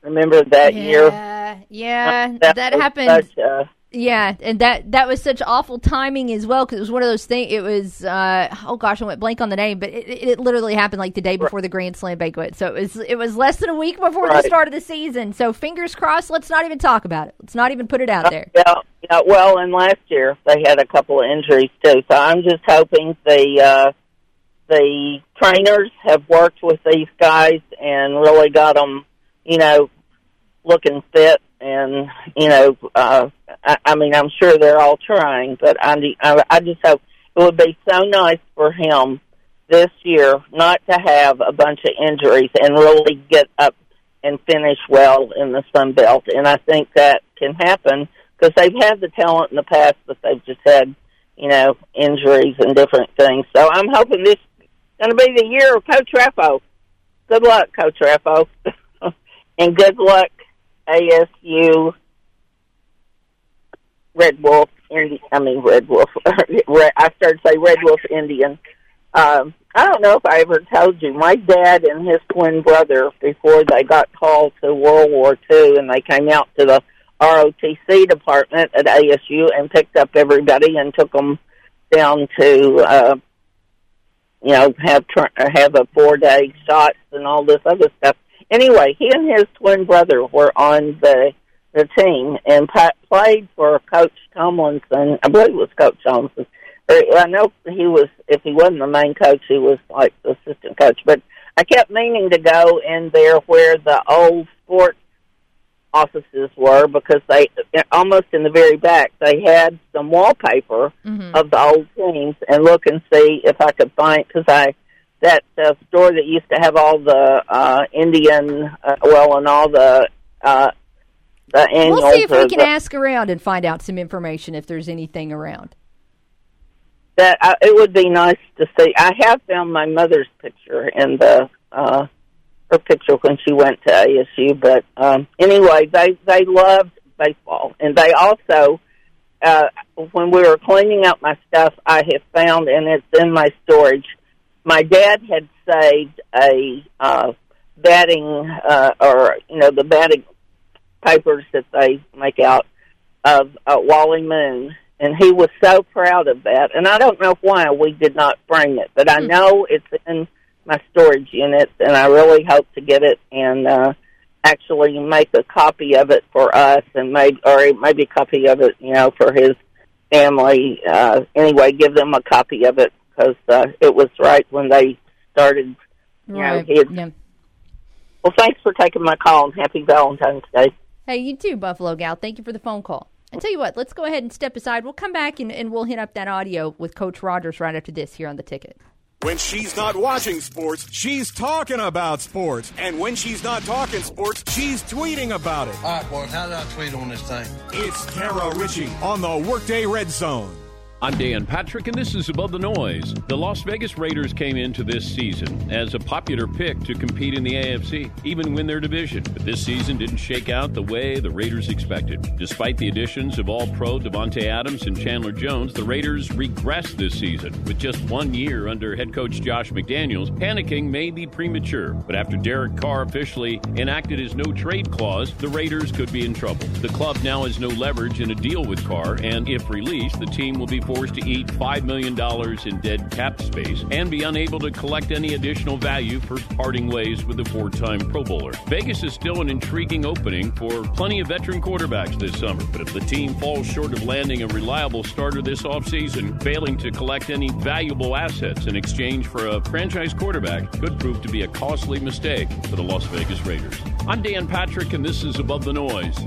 Remember that year? Yeah, yeah, That that, happened. a- yeah, and that that was such awful timing as well because it was one of those things. It was uh, oh gosh, I went blank on the name, but it, it it literally happened like the day before the Grand Slam banquet. So it was it was less than a week before the start of the season. So fingers crossed. Let's not even talk about it. Let's not even put it out there. Yeah, yeah. Well, and last year they had a couple of injuries too. So I'm just hoping the uh, the trainers have worked with these guys and really got them, you know, looking fit. And you know, uh, I, I mean, I'm sure they're all trying, but I, I, I just hope it would be so nice for him this year not to have a bunch of injuries and really get up and finish well in the Sun Belt. And I think that can happen because they've had the talent in the past, but they've just had, you know, injuries and different things. So I'm hoping this is going to be the year of Coach Raffo. Good luck, Coach Raffo. and good luck, ASU Red Wolf Indi I mean Red Wolf. I started to say Red Wolf Indian. Um, I don't know if I ever told you. My dad and his twin brother, before they got called to World War II, and they came out to the ROTC department at ASU and picked up everybody and took them down to, uh, you know, have tr- have a four day shots and all this other stuff. Anyway, he and his twin brother were on the the team and played for Coach Tomlinson. I believe it was Coach Tomlinson. I know he was. If he wasn't the main coach, he was like the assistant coach. But I kept meaning to go in there where the old sports offices were because they almost in the very back they had some wallpaper Mm-hmm. of the old teams and look and see if I could find because I that uh, store that used to have all the uh Indian uh, well and all the uh the annuals We'll see if we can the- ask around and find out some information if there's anything around. that uh, it would be nice to see. I have found my mother's picture in the uh her picture when she went to ASU, but um anyway, they they loved baseball and they also uh when we were cleaning out my stuff, I have found and it's in my storage. My dad had saved a uh batting uh or you know the batting papers that they make out of uh, Wally Moon, and he was so proud of that. And I don't know why we did not frame it, but I know it's in my storage unit, and I really hope to get it and uh, actually make a copy of it for us, and maybe or maybe a copy of it, you know, for his family. Uh, anyway, give them a copy of it because uh, it was right when they started. You Right, know, his, yeah. Well, thanks for taking my call, and happy Valentine's Day. Hey, you too, Buffalo Gal. Thank you for the phone call. I tell you what, let's go ahead and step aside. We'll come back and, and we'll hit up that audio with Coach Rogers right after this here on the ticket. When she's not watching sports, she's talking about sports. And when she's not talking sports, she's tweeting about it. All right, boys, how do I tweet on this thing? It's Kara Richey on the Workday Red Zone. I'm Dan Patrick, and this is Above the Noise. The Las Vegas Raiders came into this season as a popular pick to compete in the AFC, even win their division. But this season didn't shake out the way the Raiders expected. Despite the additions of All Pro Davante Adams and Chandler Jones, the Raiders regressed this season. With just one year under head coach Josh McDaniels, panicking may be premature. But after Derek Carr officially enacted his no trade clause, the Raiders could be in trouble. The club now has no leverage in a deal with Carr, and if released, the team will be forced to eat $5 million in dead cap space and be unable to collect any additional value for parting ways with the four time Pro Bowler. Vegas is still an intriguing opening for plenty of veteran quarterbacks this summer, but if the team falls short of landing a reliable starter this offseason, failing to collect any valuable assets in exchange for a franchise quarterback could prove to be a costly mistake for the Las Vegas Raiders. I'm Dan Patrick, and this is Above the Noise.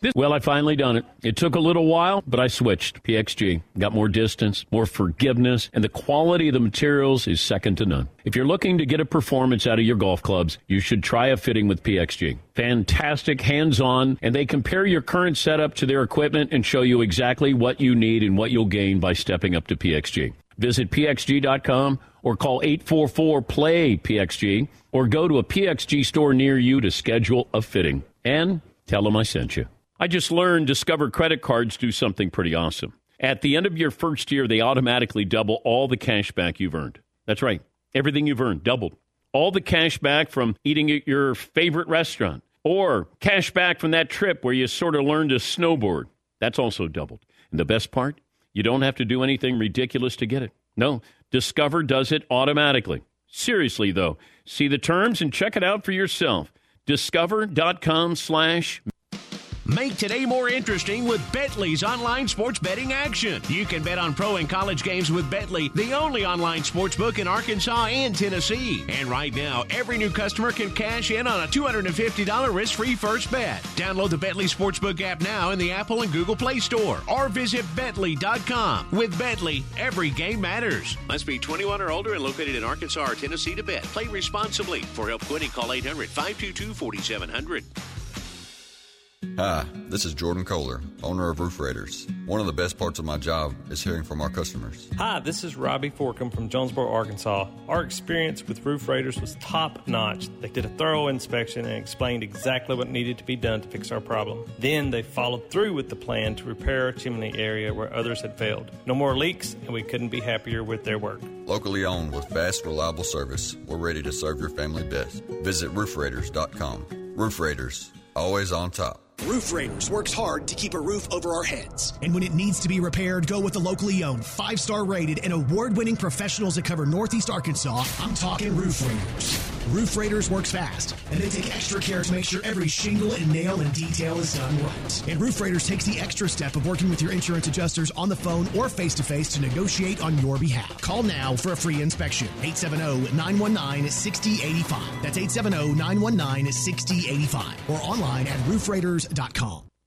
This, well, I finally done it. It took a little while, but I switched. PXG got more distance, more forgiveness, and the quality of the materials is second to none. If you're looking to get a performance out of your golf clubs, you should try a fitting with PXG. Fantastic, hands-on, and they compare your current setup to their equipment and show you exactly what you need and what you'll gain by stepping up to PXG. Visit pxg.com or call 844-PLAY-PXG or go to a PXG store near you to schedule a fitting. And tell them I sent you. I just learned Discover credit cards do something pretty awesome. At the end of your first year, they automatically double all the cash back you've earned. That's right. Everything you've earned doubled. All the cash back from eating at your favorite restaurant or cash back from that trip where you sort of learned to snowboard. That's also doubled. And the best part, you don't have to do anything ridiculous to get it. No, Discover does it automatically. Seriously, though, see the terms and check it out for yourself. Discover.com slash Make today more interesting with Betly's online sports betting action. You can bet on pro and college games with Betly, the only online sports book in Arkansas and Tennessee. And right now, every new customer can cash in on a $250 risk free first bet. Download the Betly Sportsbook app now in the Apple and Google Play Store or visit Betly.com. With Betly, every game matters. Must be 21 or older and located in Arkansas or Tennessee to bet. Play responsibly. For help quitting, call 800 522 4700. Hi, this is Jordan Kohler, owner of Roof Raiders. One of the best parts of my job is hearing from our customers. Hi, this is Robbie Forkham from Jonesboro, Arkansas. Our experience with Roof Raiders was top notch. They did a thorough inspection and explained exactly what needed to be done to fix our problem. Then they followed through with the plan to repair our chimney area where others had failed. No more leaks, and we couldn't be happier with their work. Locally owned with fast, reliable service, we're ready to serve your family best. Visit roofraiders.com. Roof Raiders, always on top. Roof Raiders works hard to keep a roof over our heads. And when it needs to be repaired, go with the locally owned, five star rated, and award winning professionals that cover Northeast Arkansas. I'm talking Roof Raiders. Roof Raiders works fast, and they take extra care to make sure every shingle and nail and detail is done right. And Roof Raiders takes the extra step of working with your insurance adjusters on the phone or face to face to negotiate on your behalf. Call now for a free inspection. 870 919 6085. That's 870 919 6085. Or online at roofraiders.com.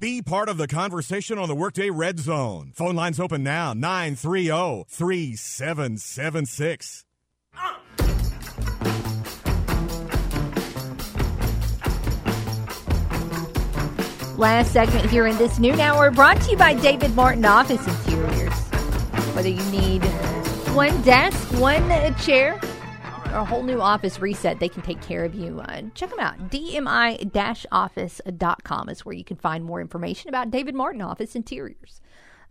Be part of the conversation on the Workday Red Zone. Phone lines open now 930 3776. Last segment here in this noon hour brought to you by David Martin Office Interiors. Whether you need one desk, one chair, a whole new office reset, they can take care of you. Uh, check them out. DMI-office.com is where you can find more information about David Martin Office Interiors.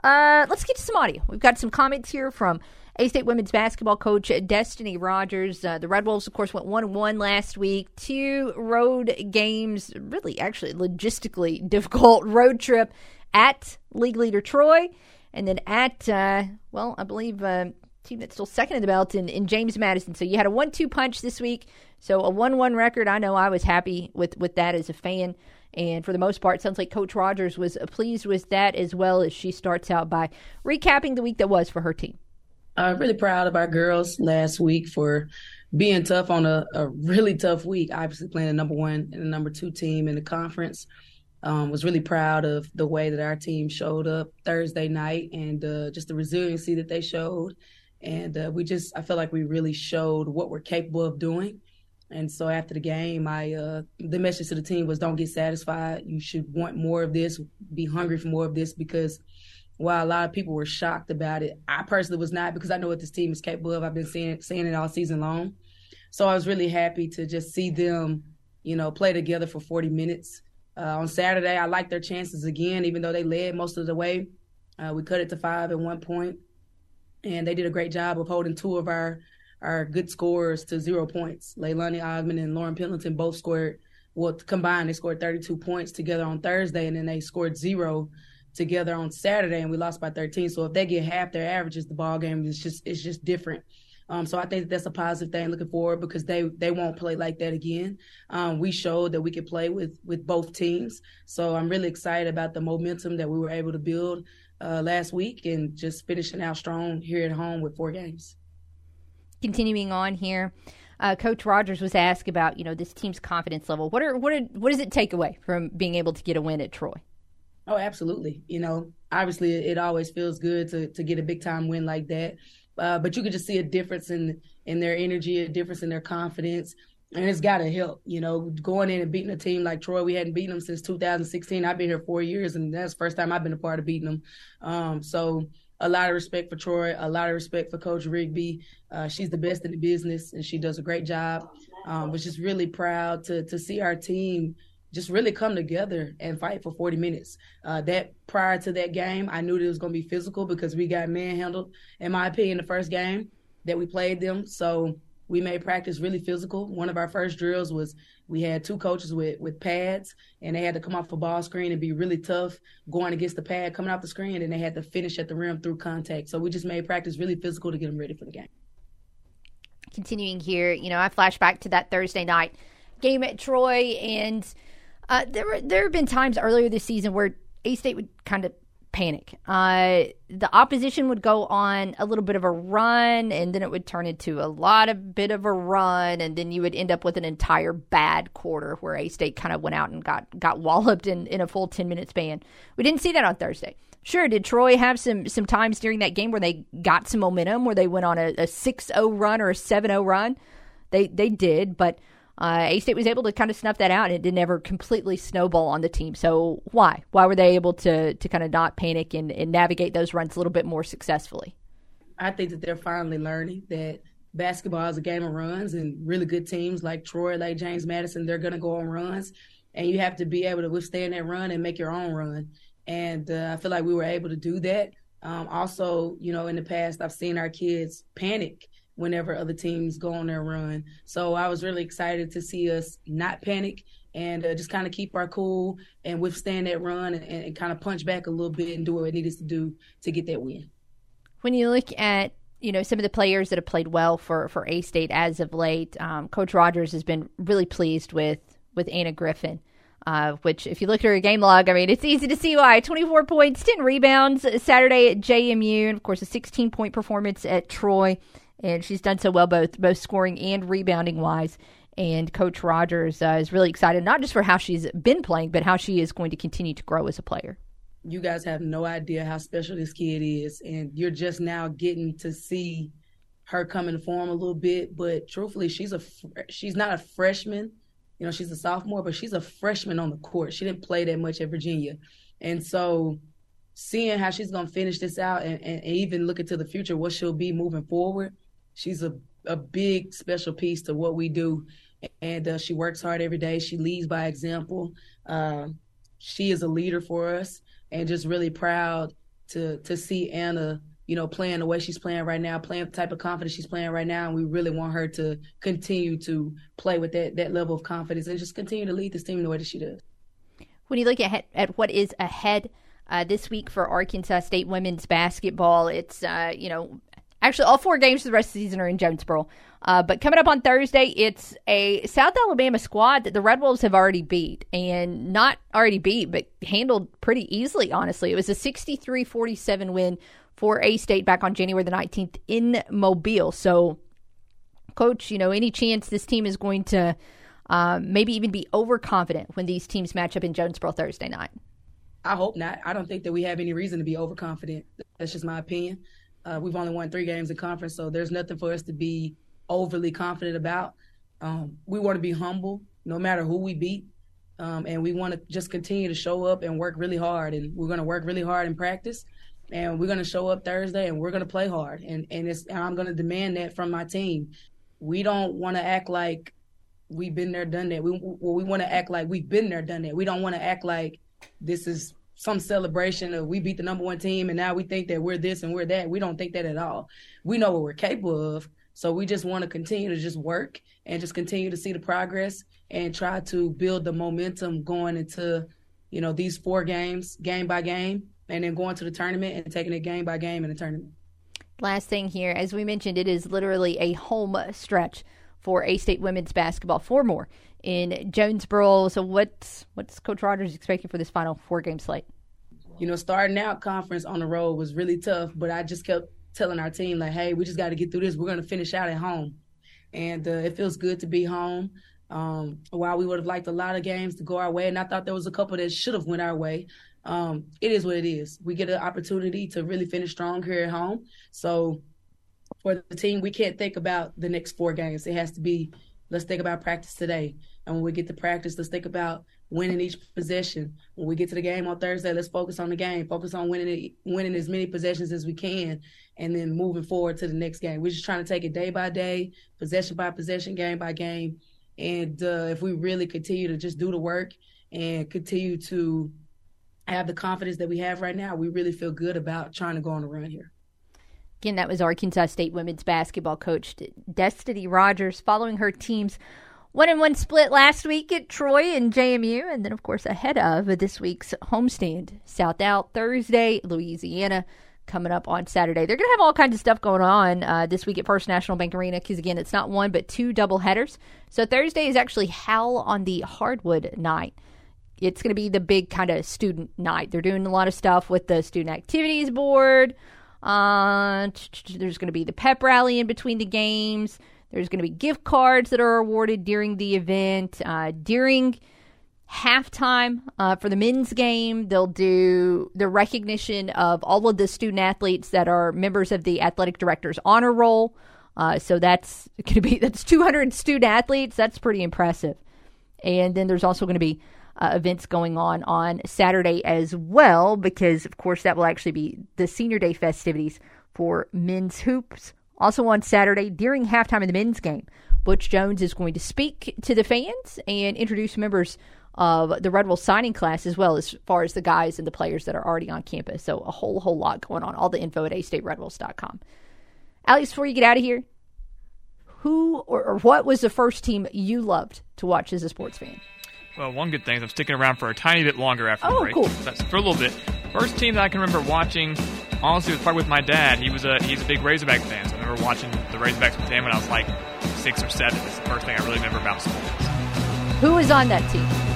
Uh, let's get to some audio. We've got some comments here from A State women's basketball coach Destinee Rogers. Uh, the Red Wolves, of course, went one one last week. Two road games, really, actually, logistically difficult road trip at league leader Troy, and then at uh, well, I believe. Team that's still second in the belt in, in James Madison. So you had a one-two punch this week. So a one-one record. I know I was happy with with that as a fan. And for the most part, sounds like Coach Rogers was pleased with that as well as she starts out by recapping the week that was for her team. I'm really proud of our girls last week for being tough on a, a really tough week. Obviously, playing the number one and the number two team in the conference. Um, was really proud of the way that our team showed up Thursday night and uh, just the resiliency that they showed. And uh, we just, I feel like we really showed what we're capable of doing. And so after the game, I uh, the message to the team was don't get satisfied. You should want more of this, be hungry for more of this because while a lot of people were shocked about it, I personally was not because I know what this team is capable of. I've been seeing saying it all season long. So I was really happy to just see them, you know, play together for 40 minutes. Uh, on Saturday, I liked their chances again, even though they led most of the way. Uh, we cut it to five at one point, and they did a great job of holding two of our our good scorers to zero points. Leilani Ogman and Lauren Pendleton both scored, well, combined, they scored 32 points together on Thursday, and then they scored zero together on Saturday, and we lost by 13. So if they get half their averages, the ball game is just it's just different. Um, so I think that that's a positive thing looking forward because they they won't play like that again. Um, we showed that we could play with with both teams, so I'm really excited about the momentum that we were able to build uh, last week and just finishing out strong here at home with four games continuing on here, uh, Coach Rogers was asked about you know this team's confidence level. What are what are, what does it take away from being able to get a win at Troy? Oh, absolutely. You know, obviously it always feels good to to get a big time win like that. Uh, but you could just see a difference in in their energy, a difference in their confidence, and it's got to help. You know, going in and beating a team like Troy, we hadn't beaten them since 2016. I've been here four years, and that's the first time I've been a part of beating them. Um, so a lot of respect for Troy, a lot of respect for Coach Rigby. Uh, she's the best in the business, and she does a great job. Um, was just really proud to to see our team just really come together and fight for 40 minutes. Uh, that prior to that game, I knew it was going to be physical because we got manhandled, in my opinion, the first game that we played them. So we made practice really physical. One of our first drills was we had two coaches with with pads, and they had to come off a ball screen and be really tough going against the pad coming off the screen, and they had to finish at the rim through contact. So we just made practice really physical to get them ready for the game. Continuing here, you know, I flash back to that Thursday night game at Troy, and uh, there were there have been times earlier this season where A State would kind of panic. Uh, the opposition would go on a little bit of a run, and then it would turn into a lot of bit of a run, and then you would end up with an entire bad quarter where A State kind of went out and got got walloped in, in a full ten minute span. We didn't see that on Thursday. Sure, did Troy have some some times during that game where they got some momentum, where they went on a, a 6-0 run or a 7-0 run? They they did, but uh, A State was able to kind of snuff that out, and it didn't ever completely snowball on the team. So why? Why were they able to to kind of not panic and, and navigate those runs a little bit more successfully? I think that they're finally learning that basketball is a game of runs, and really good teams like Troy, like James Madison, they're going to go on runs, and you have to be able to withstand that run and make your own run. And uh, I feel like we were able to do that. Um, also, you know, in the past, I've seen our kids panic whenever other teams go on their run. So I was really excited to see us not panic and uh, just kind of keep our cool and withstand that run and, and, kind of punch back a little bit and do what it needed to do to get that win. When you look at you know some of the players that have played well for for A State as of late, um, Coach Rogers has been really pleased with with Anna Griffin. Uh, which, if you look at her game log, I mean, it's easy to see why. 24 points, 10 rebounds Saturday at JMU, and of course, a 16 point performance at Troy and she's done so well both both scoring and rebounding wise. And Coach Rogers uh, is really excited, not just for how she's been playing, but how she is going to continue to grow as a player. You guys have no idea how special this kid is, and you're just now getting to see her come in form a little bit. But truthfully, she's a she's not a freshman. You know, she's a sophomore, but she's a freshman on the court. She didn't play that much at Virginia, and so seeing how she's gonna finish this out and, and, and even look into the future, what she'll be moving forward, she's a a big special piece to what we do and uh, she works hard every day. She leads by example. Uh, she is a leader for us, and just really proud to to see Anna, you know, playing the way she's playing right now, playing the type of confidence she's playing right now, and we really want her to continue to play with that that level of confidence and just continue to lead this team the way that she does. When you look at at what is ahead. Uh, this week for Arkansas State women's basketball, it's uh, you know Actually, all four games for the rest of the season are in Jonesboro. Uh, but coming up on Thursday, it's a South Alabama squad that the Red Wolves have already beat. And not already beat, but handled pretty easily, honestly. It was a 63 47 win for A State back on January the 19th in Mobile. So, coach, you know, any chance this team is going to uh, maybe even be overconfident when these teams match up in Jonesboro Thursday night? I hope not. I don't think that we have any reason to be overconfident. That's just my opinion. Uh, we've only won three games in conference, so there's nothing for us to be overly confident about. Um, we want to be humble no matter who we beat. Um, and we want to just continue to show up and work really hard. And we're going to work really hard in practice. And we're going to show up Thursday and we're going to play hard. And, and, and I'm going to demand that from my team. We don't want to act like we've been there, done that. We, well, we want to act like we've been there, done that. We don't want to act like this is some celebration of we beat the number one team and now we think that we're this and we're that. We don't think that at all. We know what we're capable of. So we just want to continue to just work and just continue to see the progress and try to build the momentum going into, you know, these four games, game by game, and then going to the tournament and taking it game by game in the tournament. Last thing here, as we mentioned, it is literally a home stretch for A State women's basketball. Four more in Jonesboro. So what's what's Coach Rogers expecting for this final four game slate? You know, starting out conference on the road was really tough, but I just kept telling our team like, "Hey, we just got to get through this. We're going to finish out at home," and uh, it feels good to be home. Um, while we would have liked a lot of games to go our way, and I thought there was a couple that should have went our way. Um, it is what it is. We get an opportunity to really finish strong here at home. So for the team, we can't think about the next four games. It has to be let's think about practice today. And when we get to practice, let's think about winning each possession. When we get to the game on Thursday, let's focus on the game. Focus on winning winning as many possessions as we can, and then moving forward to the next game. We're just trying to take it day by day, possession by possession, game by game. And uh, if we really continue to just do the work and continue to have the confidence that we have right now, we really feel good about trying to go on a run here. Again, that was Arkansas State women's basketball coach Destinee Rogers following her team's one and one split last week at Troy and JMU, and then, of course, ahead of this week's homestand. South Out Thursday, Louisiana coming up on Saturday. They're going to have all kinds of stuff going on uh, this week at First National Bank Arena because, again, it's not one but two double headers. So Thursday is actually Howl on the Hardwood night. It's going to be the big kind of student night. They're doing a lot of stuff with the Student Activities Board. Uh, there's going to be the pep rally in between the games. There's going to be gift cards that are awarded during the event. Uh, during halftime uh, for the men's game, they'll do the recognition of all of the student athletes that are members of the athletic director's honor roll. Uh, so that's going to be that's 200 student athletes. That's pretty impressive. And then there's also going to be uh, events going on on Saturday as well, because of course that will actually be the senior day festivities for men's hoops. Also on Saturday, during halftime of the men's game, Butch Jones is going to speak to the fans and introduce members of the Red Wolf signing class as well as far as the guys and the players that are already on campus. So a whole, whole lot going on. All the info at astateredwolves.com. Alex, before you get out of here, who or, or what was the first team you loved to watch as a sports fan? Well, one good thing is I'm sticking around for a tiny bit longer after oh, the break. Cool. That's for a little bit. First team that I can remember watching, honestly, was probably with my dad. He was a he's a big Razorback fan, so I remember watching the Razorbacks with him when I was like six or seven. It's the first thing I really remember about sports. Who was on that team?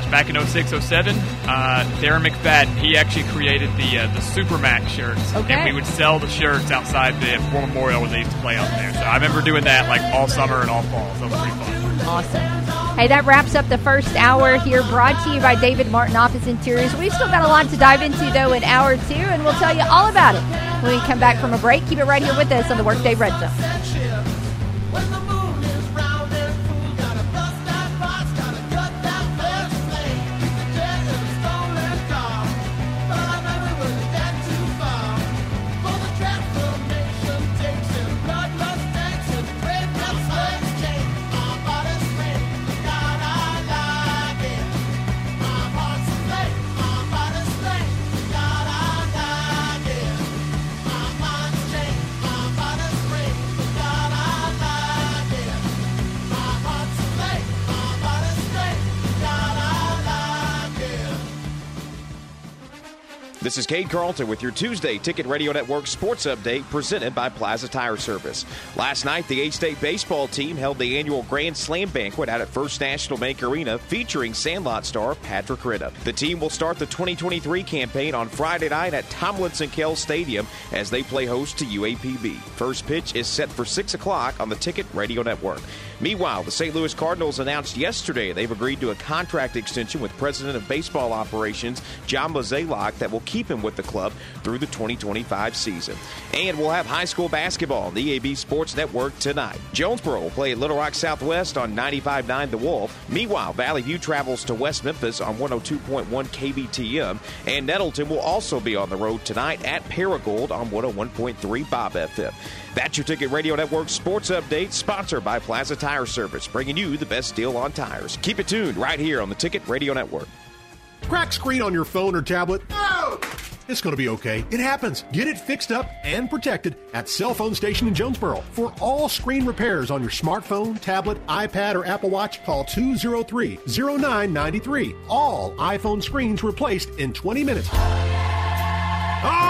Gosh, back in 06, 07, uh, Darren McFadden, he actually created the uh, the Supermax shirts. Okay. And we would sell the shirts outside the War Memorial when they used to play out there. So I remember doing that like all summer and all fall. So it was pretty fun. Awesome. Hey, that wraps up the first hour here, brought to you by David Martin Office Interiors. We've still got a lot to dive into, though, in hour two, and we'll tell you all about it when we come back from a break. Keep it right here with us on the Workday Red Zone. This is Cade Carlton with your Tuesday Ticket Radio Network sports update presented by Plaza Tire Service. Last night, the A State baseball team held the annual Grand Slam banquet out at First National Bank Arena featuring Sandlot star Patrick Renna. The team will start the 2023 campaign on Friday night at Tomlinson Kell Stadium as they play host to UAPB. First pitch is set for 6 o'clock on the Ticket Radio Network. Meanwhile, the St. Louis Cardinals announced yesterday they've agreed to a contract extension with President of Baseball Operations John Mozeliak that will keep him with the club through the 2025 season. And we'll have high school basketball on the EAB Sports Network tonight. Jonesboro will play at Little Rock Southwest on 95.9 The Wolf. Meanwhile, Valley View travels to West Memphis on 102.1 KBTM. And Nettleton will also be on the road tonight at Paragould on 101.3 Bob FM. That's your Ticket Radio Network sports update, sponsored by Plaza Tire Service, bringing you the best deal on tires. Keep it tuned right here on the Ticket Radio Network. Crack screen on your phone or tablet? No! It's going to be okay. It happens. Get it fixed up and protected at Cell Phone Station in Jonesboro. For all screen repairs on your smartphone, tablet, iPad, or Apple Watch, call 203 0993. All iPhone screens replaced in 20 minutes. Oh,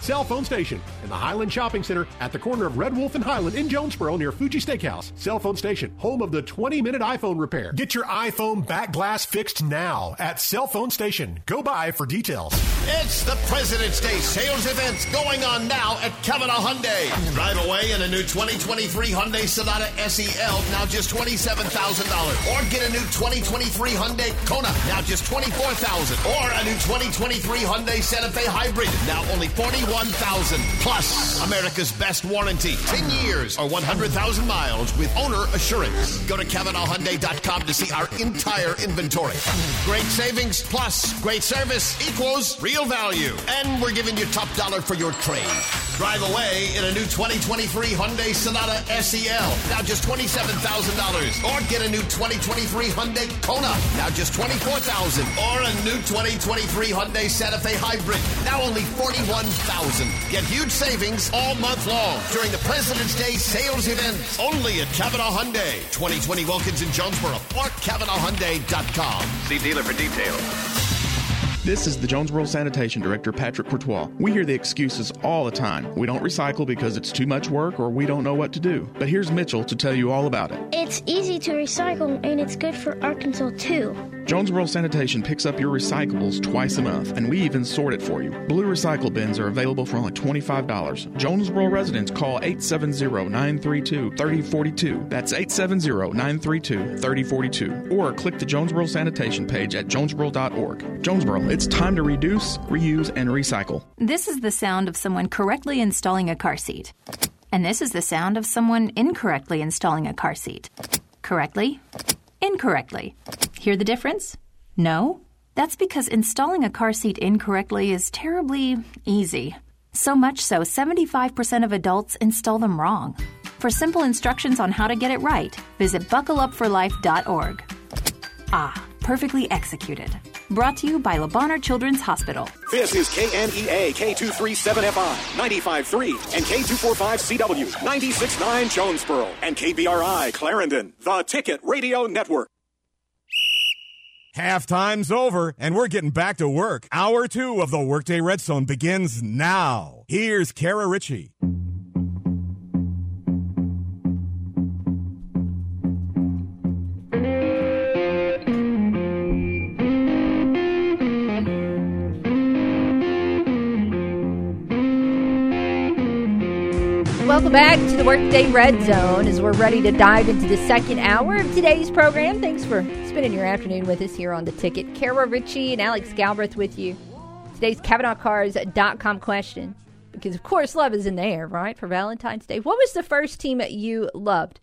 Cell Phone Station in the Highland Shopping Center at the corner of Red Wolf and Highland in Jonesboro near Fuji Steakhouse. Cell Phone Station, home of the 20 minute iPhone repair. Get your iPhone back glass fixed now at Cell Phone Station. Go by for details. It's the President's Day sales events going on now at Cavenaugh Hyundai. Drive away in a new 2023 Hyundai Sonata SEL, now just $27,000. Or get a new 2023 Hyundai Kona, now just $24,000. Or a new 2023 Hyundai Santa Fe Hybrid, now only $41,000. Plus, America's best warranty, 10 years or 100,000 miles with owner assurance. Go to CavenaughHyundai.com to see our entire inventory. Great savings plus great service equals real value. And we're giving you top dollar for your trade. Drive away in a new 2023 Hyundai Sonata SEL, now just $27,000. Or get a new 2023 Hyundai Kona, now just 24,000. Or a new 2023 Hyundai Santa Fe Hybrid, now only $41,000. Get huge savings all month long during the President's Day sales event. Only at Cavenaugh Hyundai, 2020 Wilkins in Jonesboro, or CavenaughHyundai.com. See dealer for details. This is the Jonesboro Sanitation Director, Patrick Courtois. We hear the excuses all the time. We don't recycle because it's too much work or we don't know what to do. But here's Mitchell to tell you all about it. It's easy to recycle and it's good for Arkansas too. Jonesboro Sanitation picks up your recyclables twice a month, and we even sort it for you. Blue recycle bins are available for only $25. Jonesboro residents call 870-932-3042. That's 870-932-3042. Or click the Jonesboro Sanitation page at jonesboro.org. Jonesboro, it's time to reduce, reuse, and recycle. This is the sound of someone correctly installing a car seat. And this is the sound of someone incorrectly installing a car seat. Correctly, incorrectly. Hear the difference? No? That's because installing a car seat incorrectly is terribly easy. So much so, 75% of adults install them wrong. For simple instructions on how to get it right, visit buckleupforlife.org. Ah, perfectly executed. Brought to you by Le Bonheur Children's Hospital. This is KNEA K237FI 95.3 and K245CW 96.9 Jonesboro and KBRI Clarendon, the Ticket Radio Network. Halftime's over, and we're getting back to work. Hour two of the Workday Red Zone begins now. Here's Kara Richey. Welcome back to the Workday Red Zone as we're ready to dive into the second hour of today's program. Thanks for spending your afternoon with us here on the ticket. Kara Richey and Alex Galbraith with you. Today's CavenaughCars.com question, because of course love is in the air, right, for Valentine's Day. What was the first team that you loved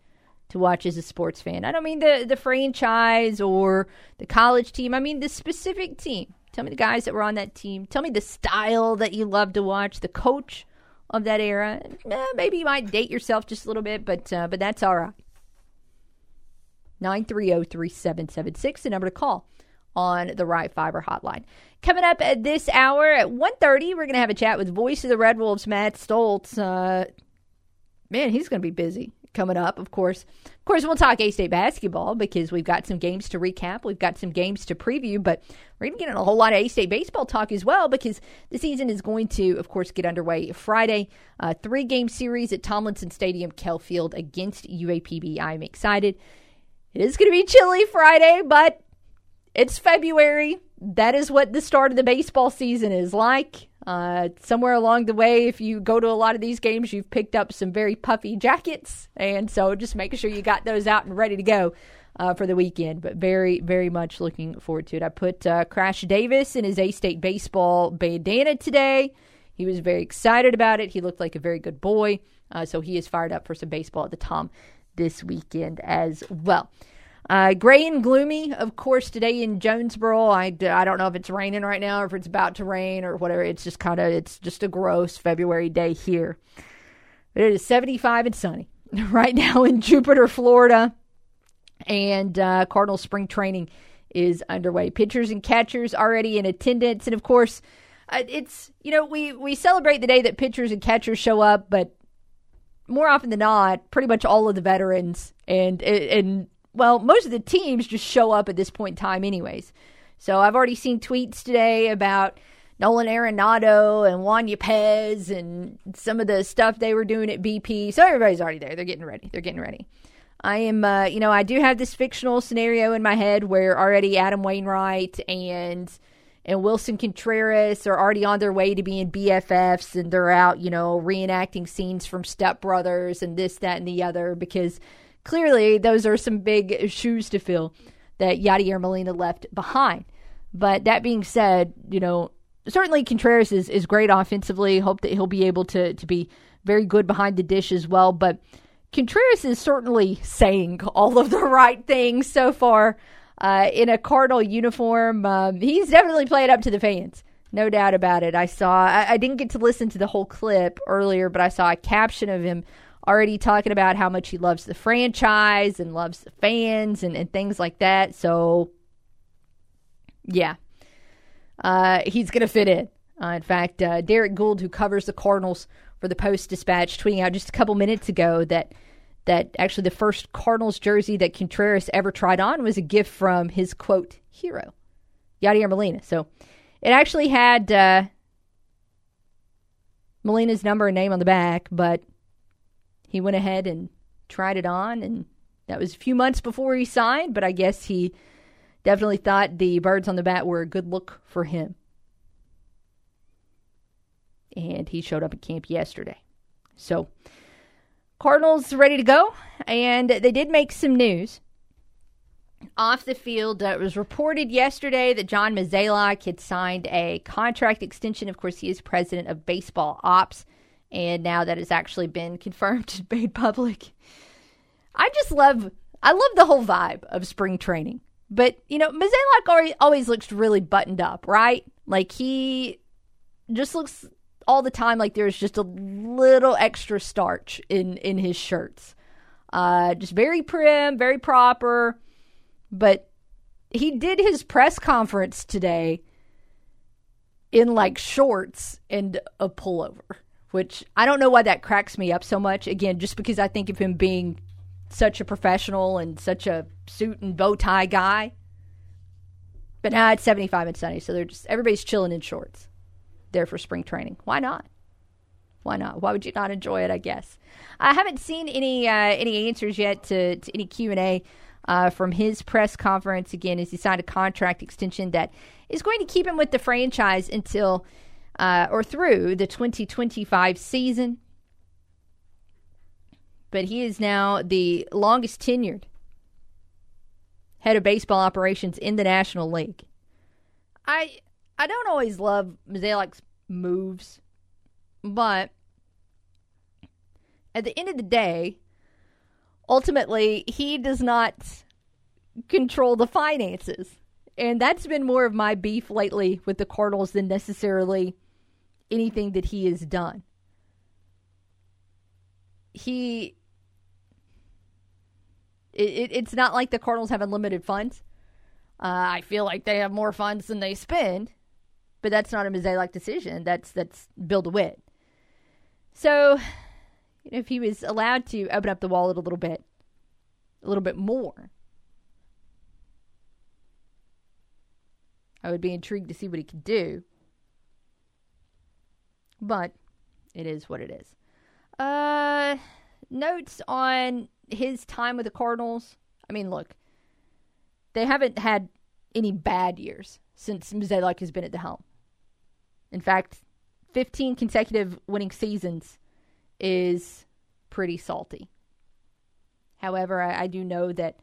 to watch as a sports fan? I don't mean the, the franchise or the college team, I mean the specific team. Tell me the guys that were on that team. Tell me the style that you loved to watch, the coach of that era. Eh, maybe you might date yourself just a little bit, but uh, but that's all right. 930-3776, the number to call on the Right Fiber hotline. Coming up at this hour at 1.30, we're going to have a chat with voice of the Red Wolves, Matt Stolz. Uh, man, he's going to be busy coming up, of course. Of course, we'll talk A State basketball because we've got some games to recap. We've got some games to preview, but we're going to get a whole lot of A State baseball talk as well because the season is going to, of course, get underway Friday. Uh, three game series at Tomlinson Stadium, Kell Field against UAPB. I'm excited. It is going to be chilly Friday, but it's February. That is what the start of the baseball season is like. Uh, somewhere along the way, if you go to a lot of these games, you've picked up some very puffy jackets. And so just make sure you got those out and ready to go uh, for the weekend. But very, very much looking forward to it. I put uh, Crash Davis in his A State baseball bandana today. He was very excited about it. He looked like a very good boy. Uh, so he is fired up for some baseball at the Tom this weekend as well. Uh, gray and gloomy, of course, today in Jonesboro. I, I don't know if it's raining right now or if it's about to rain or whatever. It's just kind of, it's just a gross February day here. But it is 75 and sunny right now in Jupiter, Florida. And uh, Cardinal spring training is underway. Pitchers and catchers already in attendance. And of course, uh, it's, you know, we, we celebrate the day that pitchers and catchers show up, but more often than not, pretty much all of the veterans and, and, well, most of the teams just show up at this point in time, anyways. So I've already seen tweets today about Nolan Arenado and Juan Yepez and some of the stuff they were doing at BP. So everybody's already there. They're getting ready. They're getting ready. I am, uh, you know, I do have this fictional scenario in my head where already Adam Wainwright and and Willson Contreras are already on their way to being BFFs and they're out, you know, reenacting scenes from Step Brothers and this, that, and the other because clearly those are some big shoes to fill that Yadier Molina left behind. But that being said, you know, certainly Contreras is, is great offensively. Hope that he'll be able to, to be very good behind the dish as well. But Contreras is certainly saying all of the right things so far uh, in a Cardinal uniform. Um, he's definitely played up to the fans. No doubt about it. I saw, I, I didn't get to listen to the whole clip earlier, but I saw a caption of him already talking about how much he loves the franchise and loves the fans and, and things like that. So, yeah, uh, he's going to fit in. Uh, in fact, uh, Derrick Goold, who covers the Cardinals for the Post Dispatch, tweeting out just a couple minutes ago that that actually the first Cardinals jersey that Contreras ever tried on was a gift from his quote hero, Yadier Molina. So it actually had uh, Molina's number and name on the back, but he went ahead and tried it on, and that was a few months before he signed. But I guess he definitely thought the birds on the bat were a good look for him and he showed up at camp yesterday. So, Cardinals ready to go, and they did make some news off the field. Uh, it was reported yesterday that John Mozeliak had signed a contract extension. Of course, he is president of baseball ops, and now that it's actually been confirmed and made public. I just love, I love the whole vibe of spring training. But you know, Mozeliak always looks really buttoned up, right? Like he just looks all the time like there's just a little extra starch in in his shirts. Uh, just very prim, very proper, but he did his press conference today in like shorts and a pullover, which I don't know why that cracks me up so much. Again, just because I think of him being such a professional and such a suit and bow tie guy. But now it's 75 and sunny, so they're just everybody's chilling in shorts there for spring training. Why not? Why not? Why would you not enjoy it? I guess I haven't seen any uh, any answers yet to, to any Q and A uh, from his press conference. Again, as he signed a contract extension that is going to keep him with the franchise until uh, or through the 2025 season. But he is now the longest tenured head of baseball operations in the National League. I I don't always love Mozeliak's moves, but at the end of the day, ultimately he does not control the finances. And that's been more of my beef lately with the Cardinals than necessarily anything that he has done. He it, it, it's not like the Cardinals have unlimited funds. Uh, I feel like they have more funds than they spend, but that's not a Mozeliak decision. That's that's Bill DeWitt. So, if he was allowed to open up the wallet a little bit, a little bit more, I would be intrigued to see what he could do. But it is what it is. Uh, notes on his time with the Cardinals. I mean, look, they haven't had any bad years since Mozeliak has been at the helm. In fact, 15 consecutive winning seasons is pretty salty. However, I, I do know that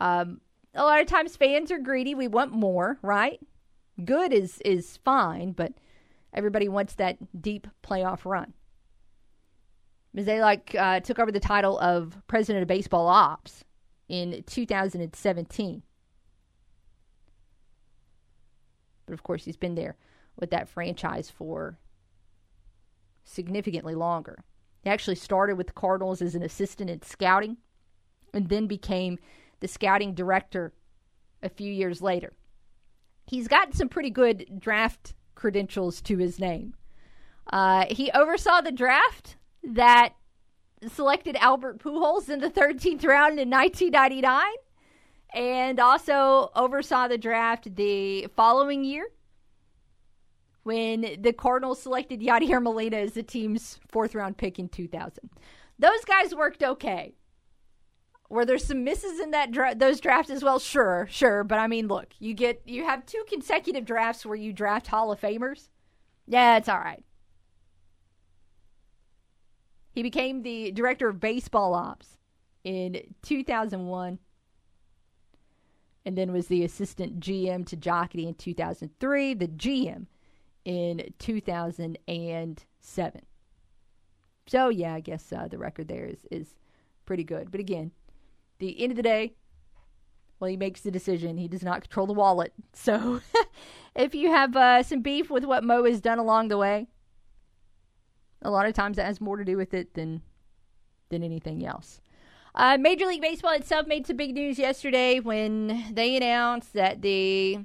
um, a lot of times fans are greedy. We want more, right? Good is is fine, but everybody wants that deep playoff run. Mozeliak uh, took over the title of president of baseball ops in 2017. But of course, he's been there with that franchise for significantly longer. He actually started with the Cardinals as an assistant in scouting and then became the scouting director a few years later. He's got some pretty good draft credentials to his name. Uh, he oversaw the draft that selected Albert Pujols in the 13th round in 1999 and also oversaw the draft the following year when the Cardinals selected Yadier Molina as the team's fourth round pick in 2000. Those guys worked okay. Were there some misses in that dra- those drafts as well? Sure, sure, but I mean, look, you get you have two consecutive drafts where you draft Hall of Famers. Yeah, it's all right. He became the director of baseball ops in 2001 and then was the assistant GM to Jocketty in 2003, the GM in 2007. So, yeah, I guess uh, the record there is, is pretty good. But again, the end of the day, well, he makes the decision. He does not control the wallet. So, if you have uh, some beef with what Mo has done along the way, a lot of times that has more to do with it than than anything else. Uh, Major League Baseball itself made some big news yesterday when they announced that the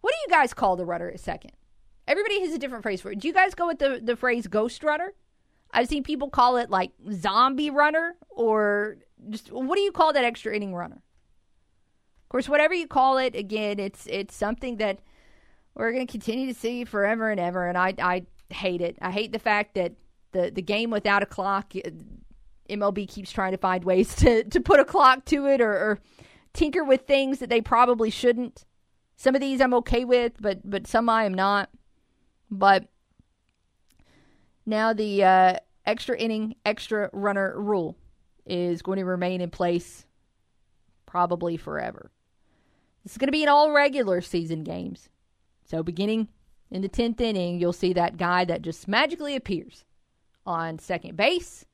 what do you guys call the runner at second? Everybody has a different phrase for it. Do you guys go with the, the phrase ghost runner? I've seen people call it like zombie runner or just what do you call that extra inning runner? Of course, whatever you call it, again, it's it's something that we're going to continue to see forever and ever. And I I hate it. I hate the fact that the the game without a clock, uh, MLB keeps trying to find ways to to put a clock to it or, or tinker with things that they probably shouldn't. Some of these I'm okay with, but but some I am not. But now the uh, extra inning, extra runner rule is going to remain in place probably forever. This is going to be in all regular season games. So beginning in the 10th inning, you'll see that guy that just magically appears on second base.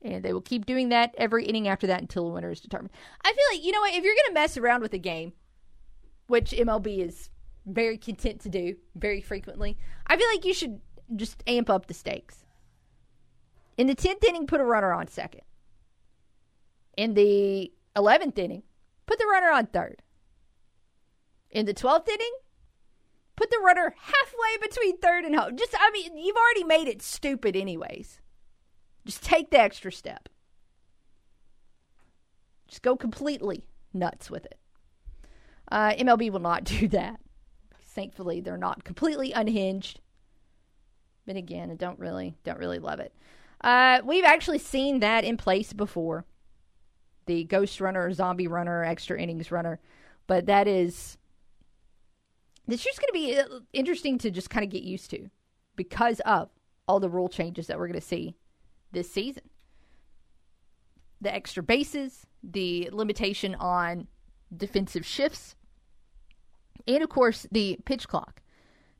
And they will keep doing that every inning after that until the winner is determined. I feel like, you know what, if you're going to mess around with a game, which MLB is very content to do very frequently, I feel like you should just amp up the stakes. In the 10th inning, put a runner on second. In the 11th inning, put the runner on third. In the 12th inning, put the runner halfway between third and home. Just, I mean, you've already made it stupid, anyways. Just take the extra step. Just go completely nuts with it. Uh, MLB will not do that. Thankfully, they're not completely unhinged. But again, I don't really, don't really love it. Uh, we've actually seen that in place before. The ghost runner, zombie runner, extra innings runner. But that is, this year's going to be uh, interesting to just kind of get used to because of all the rule changes that we're going to see this season. The extra bases, the limitation on defensive shifts, and of course the pitch clock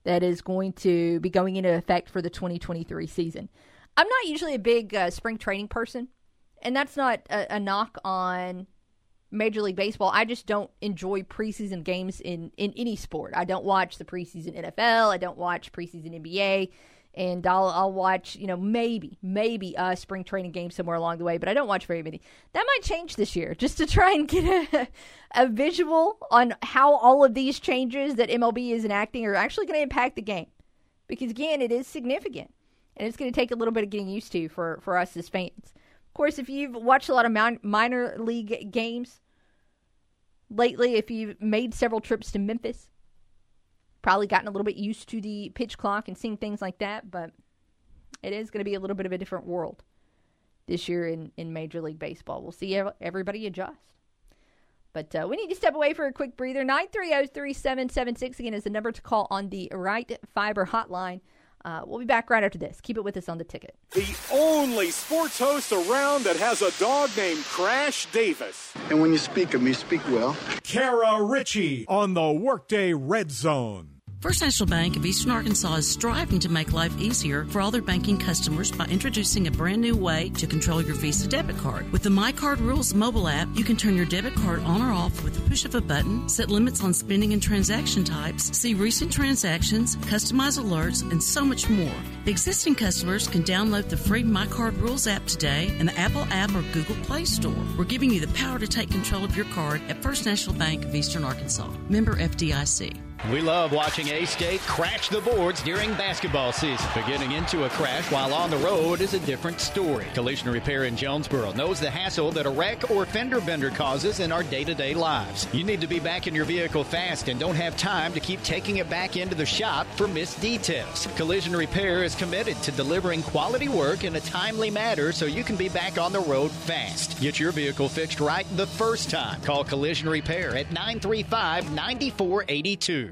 that is going to be going into effect for the 2023 season. I'm not usually a big uh, spring training person, and that's not a, a, knock on Major League Baseball. I just don't enjoy preseason games in, in any sport. I don't watch the preseason NFL. I don't watch preseason NBA and I'll I'll watch you know maybe maybe a spring training game somewhere along the way, but I don't watch very many. That might change this year, just to try and get a, a visual on how all of these changes that MLB is enacting are actually going to impact the game, because again, it is significant, and it's going to take a little bit of getting used to for for us as fans. Course, if you've watched a lot of min- minor league games lately, if you've made several trips to Memphis probably gotten a little bit used to the pitch clock and seeing things like that, but it is going to be a little bit of a different world this year in, in Major League Baseball. We'll see everybody adjust. But uh, we need to step away for a quick breather. 930-3776 again is the number to call on the right fiber hotline. Uh, we'll be back right after this. Keep it with us on the ticket. The only sports host around that has a dog named Crash Davis. And when you speak of me, speak well. Kara Richey on the Workday Red Zone. First National Bank of Eastern Arkansas is striving to make life easier for all their banking customers by introducing a brand new way to control your Visa debit card. With the My Card Rules mobile app, you can turn your debit card on or off with the push of a button, set limits on spending and transaction types, see recent transactions, customize alerts, and so much more. Existing customers can download the free My Card Rules app today in the Apple app or Google Play Store. We're giving you the power to take control of your card at First National Bank of Eastern Arkansas. Member FDIC. We love watching A State crash the boards during basketball season. But getting into a crash while on the road is a different story. Collision Repair in Jonesboro knows the hassle that a wreck or fender bender causes in our day to day lives. You need to be back in your vehicle fast and don't have time to keep taking it back into the shop for missed details. Collision Repair is committed to delivering quality work in a timely manner so you can be back on the road fast. Get your vehicle fixed right the first time. Call Collision Repair at 935 9482.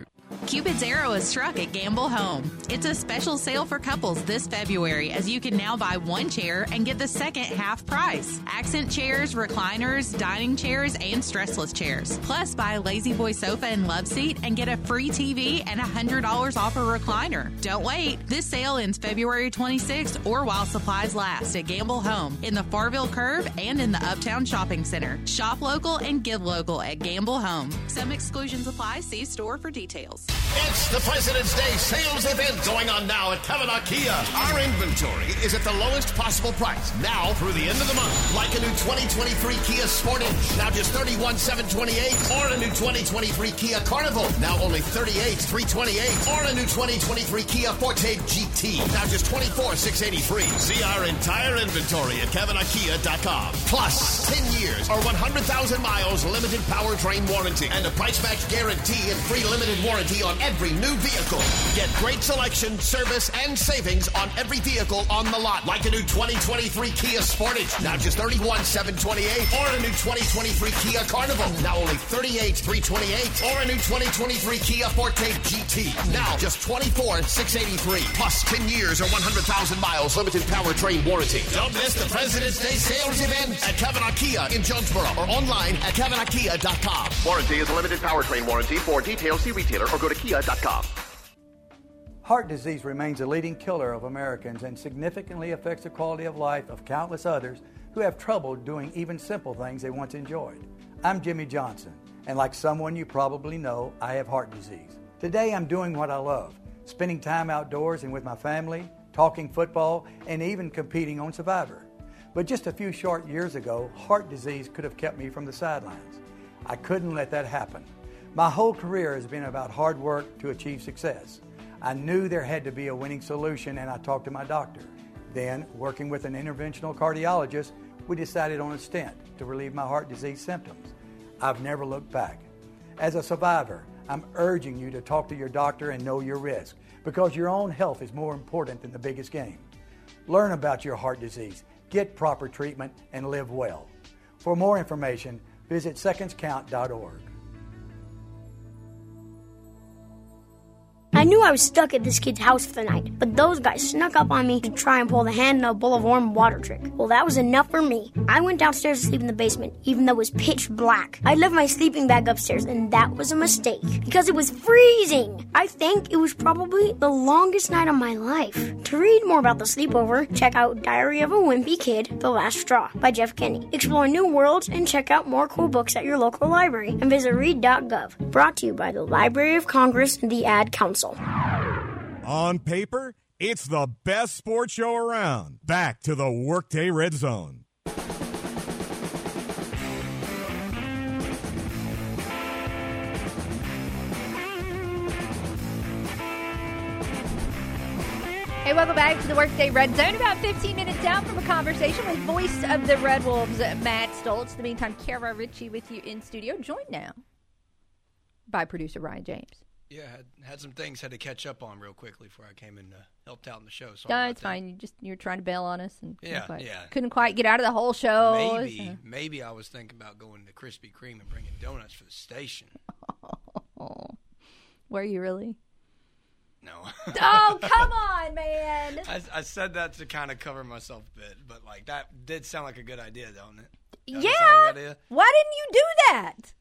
Cupid's arrow is struck at Gamble Home. It's a special sale for couples this February as you can now buy one chair and get the second half price. Accent chairs, recliners, dining chairs, and stressless chairs. Plus, buy a La-Z-Boy sofa and love seat and get a free TV and $100 off a recliner. Don't wait. This sale ends February 26th or while supplies last at Gamble Home in the Farville Curve and in the Uptown Shopping Center. Shop local and give local at Gamble Home. Some exclusions apply. See store for details. It's the President's Day sales event going on now at Cavenaugh Kia. Our inventory is at the lowest possible price now through the end of the month. Like a new 2023 Kia Sportage, now just 31,728, or a new 2023 Kia Carnival, now only 38,328, or a new 2023 Kia Forte GT, now just 24,683. See our entire inventory at CavenaughKia.com. Plus, 10 years or 100,000 miles limited powertrain warranty and a price match guarantee and free limited warranty on every new vehicle. Get great selection, service, and savings on every vehicle on the lot. Like a new 2023 Kia Sportage, now just 31,728, or a new 2023 Kia Carnival, now only 38,328, or a new 2023 Kia Forte GT, now just 24,683, plus 10 years or 100,000 miles limited powertrain warranty. Don't miss the President's Day sales event at Cavenaugh Kia in Jonesboro or online at CavenaughKia.com. Warranty is a limited powertrain warranty. For details, see retailer or go to Heart disease remains a leading killer of Americans and significantly affects the quality of life of countless others who have trouble doing even simple things they once enjoyed. I'm Jimmy Johnson, and like someone you probably know, I have heart disease. Today I'm doing what I love spending time outdoors and with my family, talking football, and even competing on Survivor. But just a few short years ago, heart disease could have kept me from the sidelines. I couldn't let that happen. My whole career has been about hard work to achieve success. I knew there had to be a winning solution, and I talked to my doctor. Then, working with an interventional cardiologist, we decided on a stent to relieve my heart disease symptoms. I've never looked back. As a survivor, I'm urging you to talk to your doctor and know your risk because your own health is more important than the biggest game. Learn about your heart disease, get proper treatment, and live well. For more information, visit secondscount.org. I knew I was stuck at this kid's house for the night, but those guys snuck up on me to try and pull the hand in a bowl of warm water trick. Well, that was enough for me. I went downstairs to sleep in the basement, even though it was pitch black. I left my sleeping bag upstairs, and that was a mistake because it was freezing. I think it was probably the longest night of my life. To read more about the sleepover, check out Diary of a Wimpy Kid: The Last Straw by Jeff Kinney. Explore new worlds and check out more cool books at your local library and visit read.gov. Brought to you by the Library of Congress and the Ad Council. On paper, it's the best sports show around. Back to the Workday Red Zone. Hey, welcome back to the Workday Red Zone. About 15 minutes out from a conversation with voice of the Red Wolves, Matt Stolz. In the meantime, Kara Richey with you in studio, joined now by producer Ryan James. Yeah, had, had some things had to catch up on real quickly before I came and uh, helped out in the show. Sorry No, it's that. fine. You just you're trying to bail on us and couldn't Yeah, quite, yeah. couldn't quite get out of the whole show. Maybe, so- maybe I was thinking about going to Krispy Kreme and bringing donuts for the station. Were you really? No. oh, come on, man. I, I said that to kind of cover myself a bit, but like that did sound like a good idea, don't it? Doesn't it like Yeah. idea? Why didn't you do that?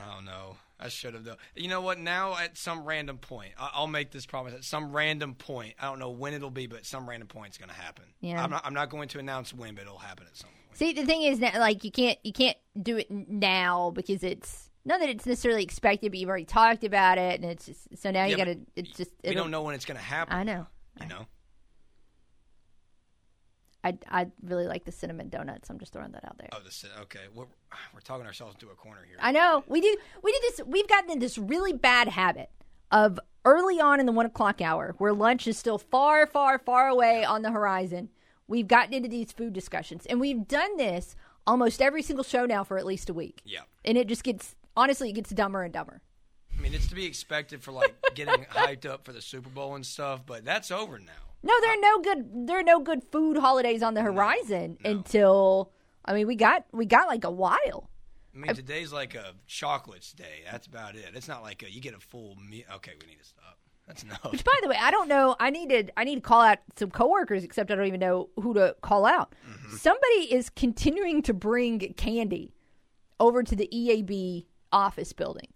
I don't know. I should have though. You know what? Now at some random point, I- I'll make this promise. At some random point, I don't know when it'll be, but some random point, it's going to happen. Yeah. I'm not. I'm not going to announce when, but it'll happen at some. Point. See, the thing is that like you can't you can't do it now because it's not that it's necessarily expected, but you've already talked about it, and it's just so now you got to. It's just We don't know when it's going to happen. I know. You know. I I really like the cinnamon donuts. I'm just throwing that out there. Oh, this. Okay, we're, we're talking ourselves into a corner here. I know we do we do this. We've gotten in this really bad habit of early on in the one o'clock hour, where lunch is still far, far, far away on the horizon. We've gotten into these food discussions, and we've done this almost every single show now for at least a week. Yeah. and it just gets honestly, it gets dumber and dumber. I mean, it's to be expected for like getting hyped up for the Super Bowl and stuff, but that's over now. No, there are no good there are no good food holidays on the horizon until I mean we got we got like a while. I mean, today's like a chocolates day. That's about it. It's not like a, you get a full meal. Okay, we need to stop. That's no. Which by the way, I don't know. I need to I need to call out some coworkers, except I don't even know who to call out. Mm-hmm. Somebody is continuing to bring candy over to the EAB office building.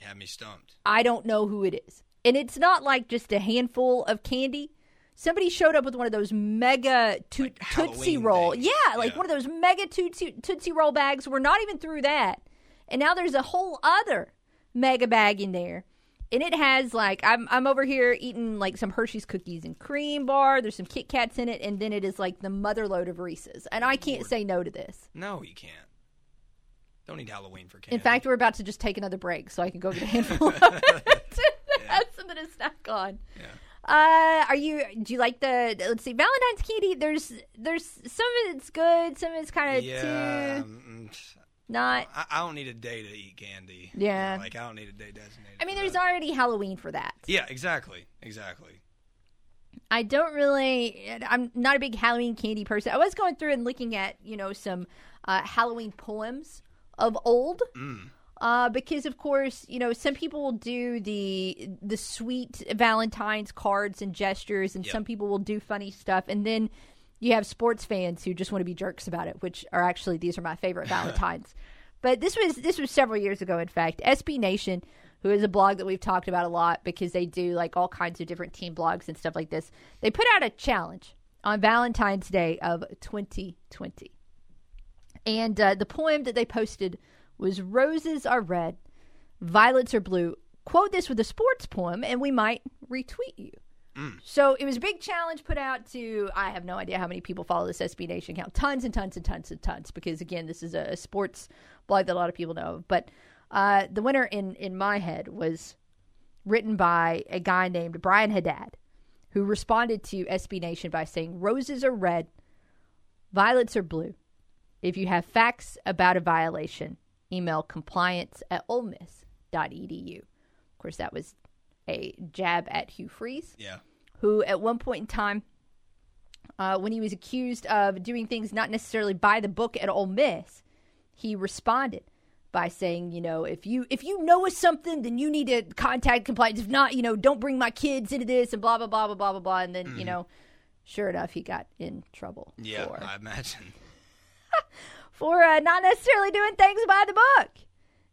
You had me stumped. I don't know who it is. And it's not like just a handful of candy. Somebody showed up with one of those mega to- Tootsie Halloween Roll. things. Yeah, like one of those mega Tootsie, Tootsie Roll bags. We're not even through that. And now there's a whole other mega bag in there. And it has like I'm I'm over here eating like some Hershey's cookies and cream bar. There's some Kit Kats in it, and then it is like the mother load of Reese's. And I can't say no to this. No, you can't. Don't need Halloween for candy. In fact, we're about to just take another break so I can go get a handful of it. That's something to snack on. Uh, are you? Do you like the? Let's see, Valentine's candy. There's, there's some of it's good, some of it's kind of yeah, too mm, not. I, I don't need a day to eat candy. Yeah. like I don't need a day designated. I mean, there's already Halloween for that. Yeah, exactly, exactly. I don't really. I'm not a big Halloween candy person. I was going through and looking at you know some uh, Halloween poems of old. Mm. Uh, because of course, you know, some people will do the the sweet Valentine's cards and gestures, and some people will do funny stuff, and then you have sports fans who just want to be jerks about it, which are actually these are my favorite Valentines. but this was this was several years ago. In fact, SB Nation, who is a blog that we've talked about a lot because they do like all kinds of different team blogs and stuff like this, they put out a challenge on Valentine's Day of 2020. And uh, the poem that they posted was Roses are red, violets are blue. Quote this with a sports poem, and we might retweet you. So it was a big challenge put out to, I have no idea how many people follow this SB Nation account. Tons and tons and tons and tons, because again, this is a, a sports blog that a lot of people know. But Uh, the winner in in my head was written by a guy named Brian Haddad, who responded to SB Nation by saying, "Roses are red, violets are blue. If you have facts about a violation, email compliance at olemiss.edu." Of course, that was a jab at Hugh Freeze. Yeah. Who at one point in time uh, when he was accused of doing things not necessarily by the book at Ole Miss, he responded by saying, you know, if you if you know of something, then you need to contact compliance. If not, you know, don't bring my kids into this and blah blah blah blah blah blah blah. And then, you Mhm. know, sure enough, he got in trouble Yeah, for I imagine. for uh, not necessarily doing things by the book.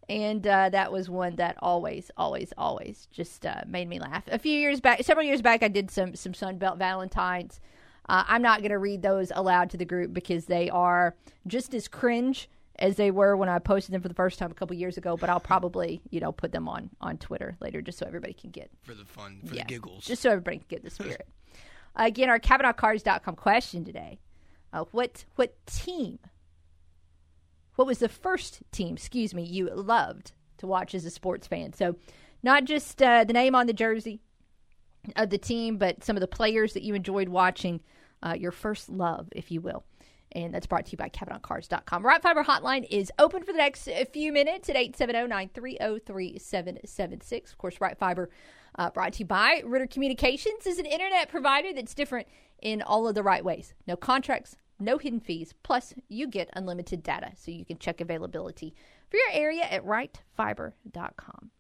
And uh, that was one that always, always, always just uh, made me laugh. A few years back, several years back, I did some some Sunbelt Valentines. Uh, I'm not going to read those aloud to the group because they are just as cringe as they were when I posted them for the first time a couple years ago. But I'll probably, you know, put them on on Twitter later just so everybody can get For the fun, for yeah, the giggles. just so everybody can get the spirit. Again, our CavenaughCars.com question today: uh, What what team? What was the first team? Excuse me, you loved to watch as a sports fan. So, not just uh, the name on the jersey of the team, but some of the players that you enjoyed watching. Uh, your first love, if you will. And that's brought to you by CavenaughCars.com. Right Fiber Hotline is open for the next uh, few minutes at 870-930-3776. Of course, Right Fiber uh, brought to you by Ritter Communications is an internet provider that's different in all of the right ways. No contracts, no hidden fees. Plus, you get unlimited data so you can check availability for your area at rightfiber.com.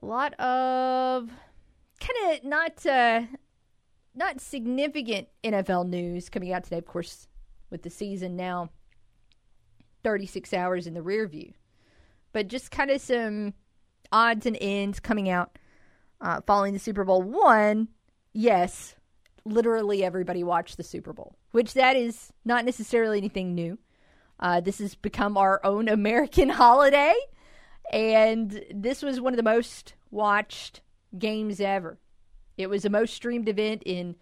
A lot of kind of not uh, not significant NFL news coming out today, of course, with the season now 36 hours in the rear view. But just kind of some odds and ends coming out uh, following the Super Bowl. One, yes, literally everybody watched the Super Bowl, which that is not necessarily anything new. Uh, this has become our own American holiday, and this was one of the most watched games ever. It was the most streamed event in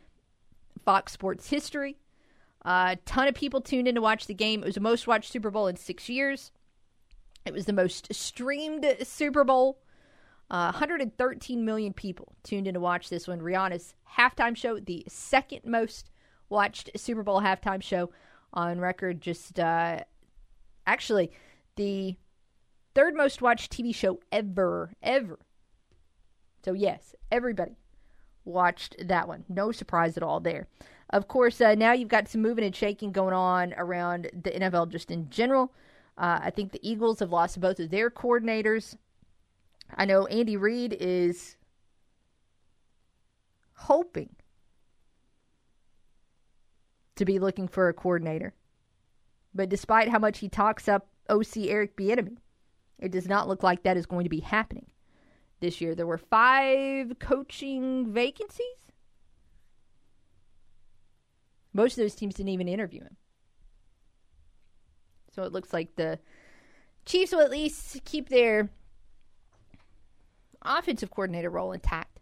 Fox Sports history. A ton of people tuned in to watch the game. It was the most watched Super Bowl in six years. It was the most streamed Super Bowl. Uh, 113 million people tuned in to watch this one. Rihanna's halftime show, the second most watched Super Bowl halftime show on record. Just uh, actually, the third most watched TV show ever, ever. So, yes, everybody watched that one. No surprise at all there. Of course, uh, now you've got some moving and shaking going on around the NFL just in general. Uh, I think the Eagles have lost both of their coordinators. I know Andy Reid is hoping to be looking for a coordinator. But despite how much he talks up OC Eric Bieniemy, it does not look like that is going to be happening this year. There were five coaching vacancies. Most of those teams didn't even interview him. So it looks like the Chiefs will at least keep their offensive coordinator role intact.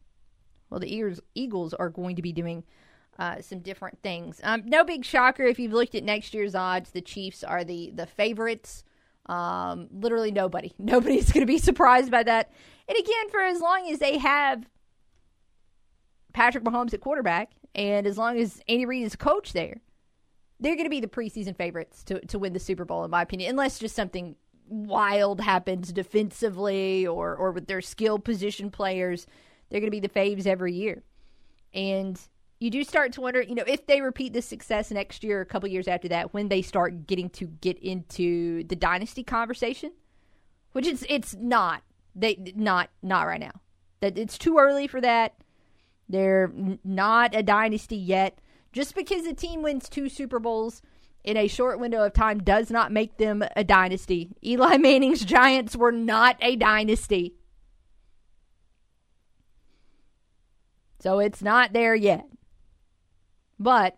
Well, the Eagles, are going to be doing uh, some different things. Um, no big shocker if you've looked at next year's odds. The Chiefs are the the favorites. Um, literally nobody, nobody's going to be surprised by that. And again, for as long as they have Patrick Mahomes at quarterback, and as long as Andy Reid is coach there, they're going to be the preseason favorites to to win the Super Bowl, in my opinion, unless just something wild happens defensively or or with their skill position players. They're going to be the faves every year, and you do start to wonder, you know, if they repeat this success next year, a couple years after that, when they start getting to get into the dynasty conversation, which it's it's not they not not right now. That it's too early for that. They're not a dynasty yet. Just because a team wins two Super Bowls in a short window of time does not make them a dynasty. Eli Manning's Giants were not a dynasty. So it's not there yet. But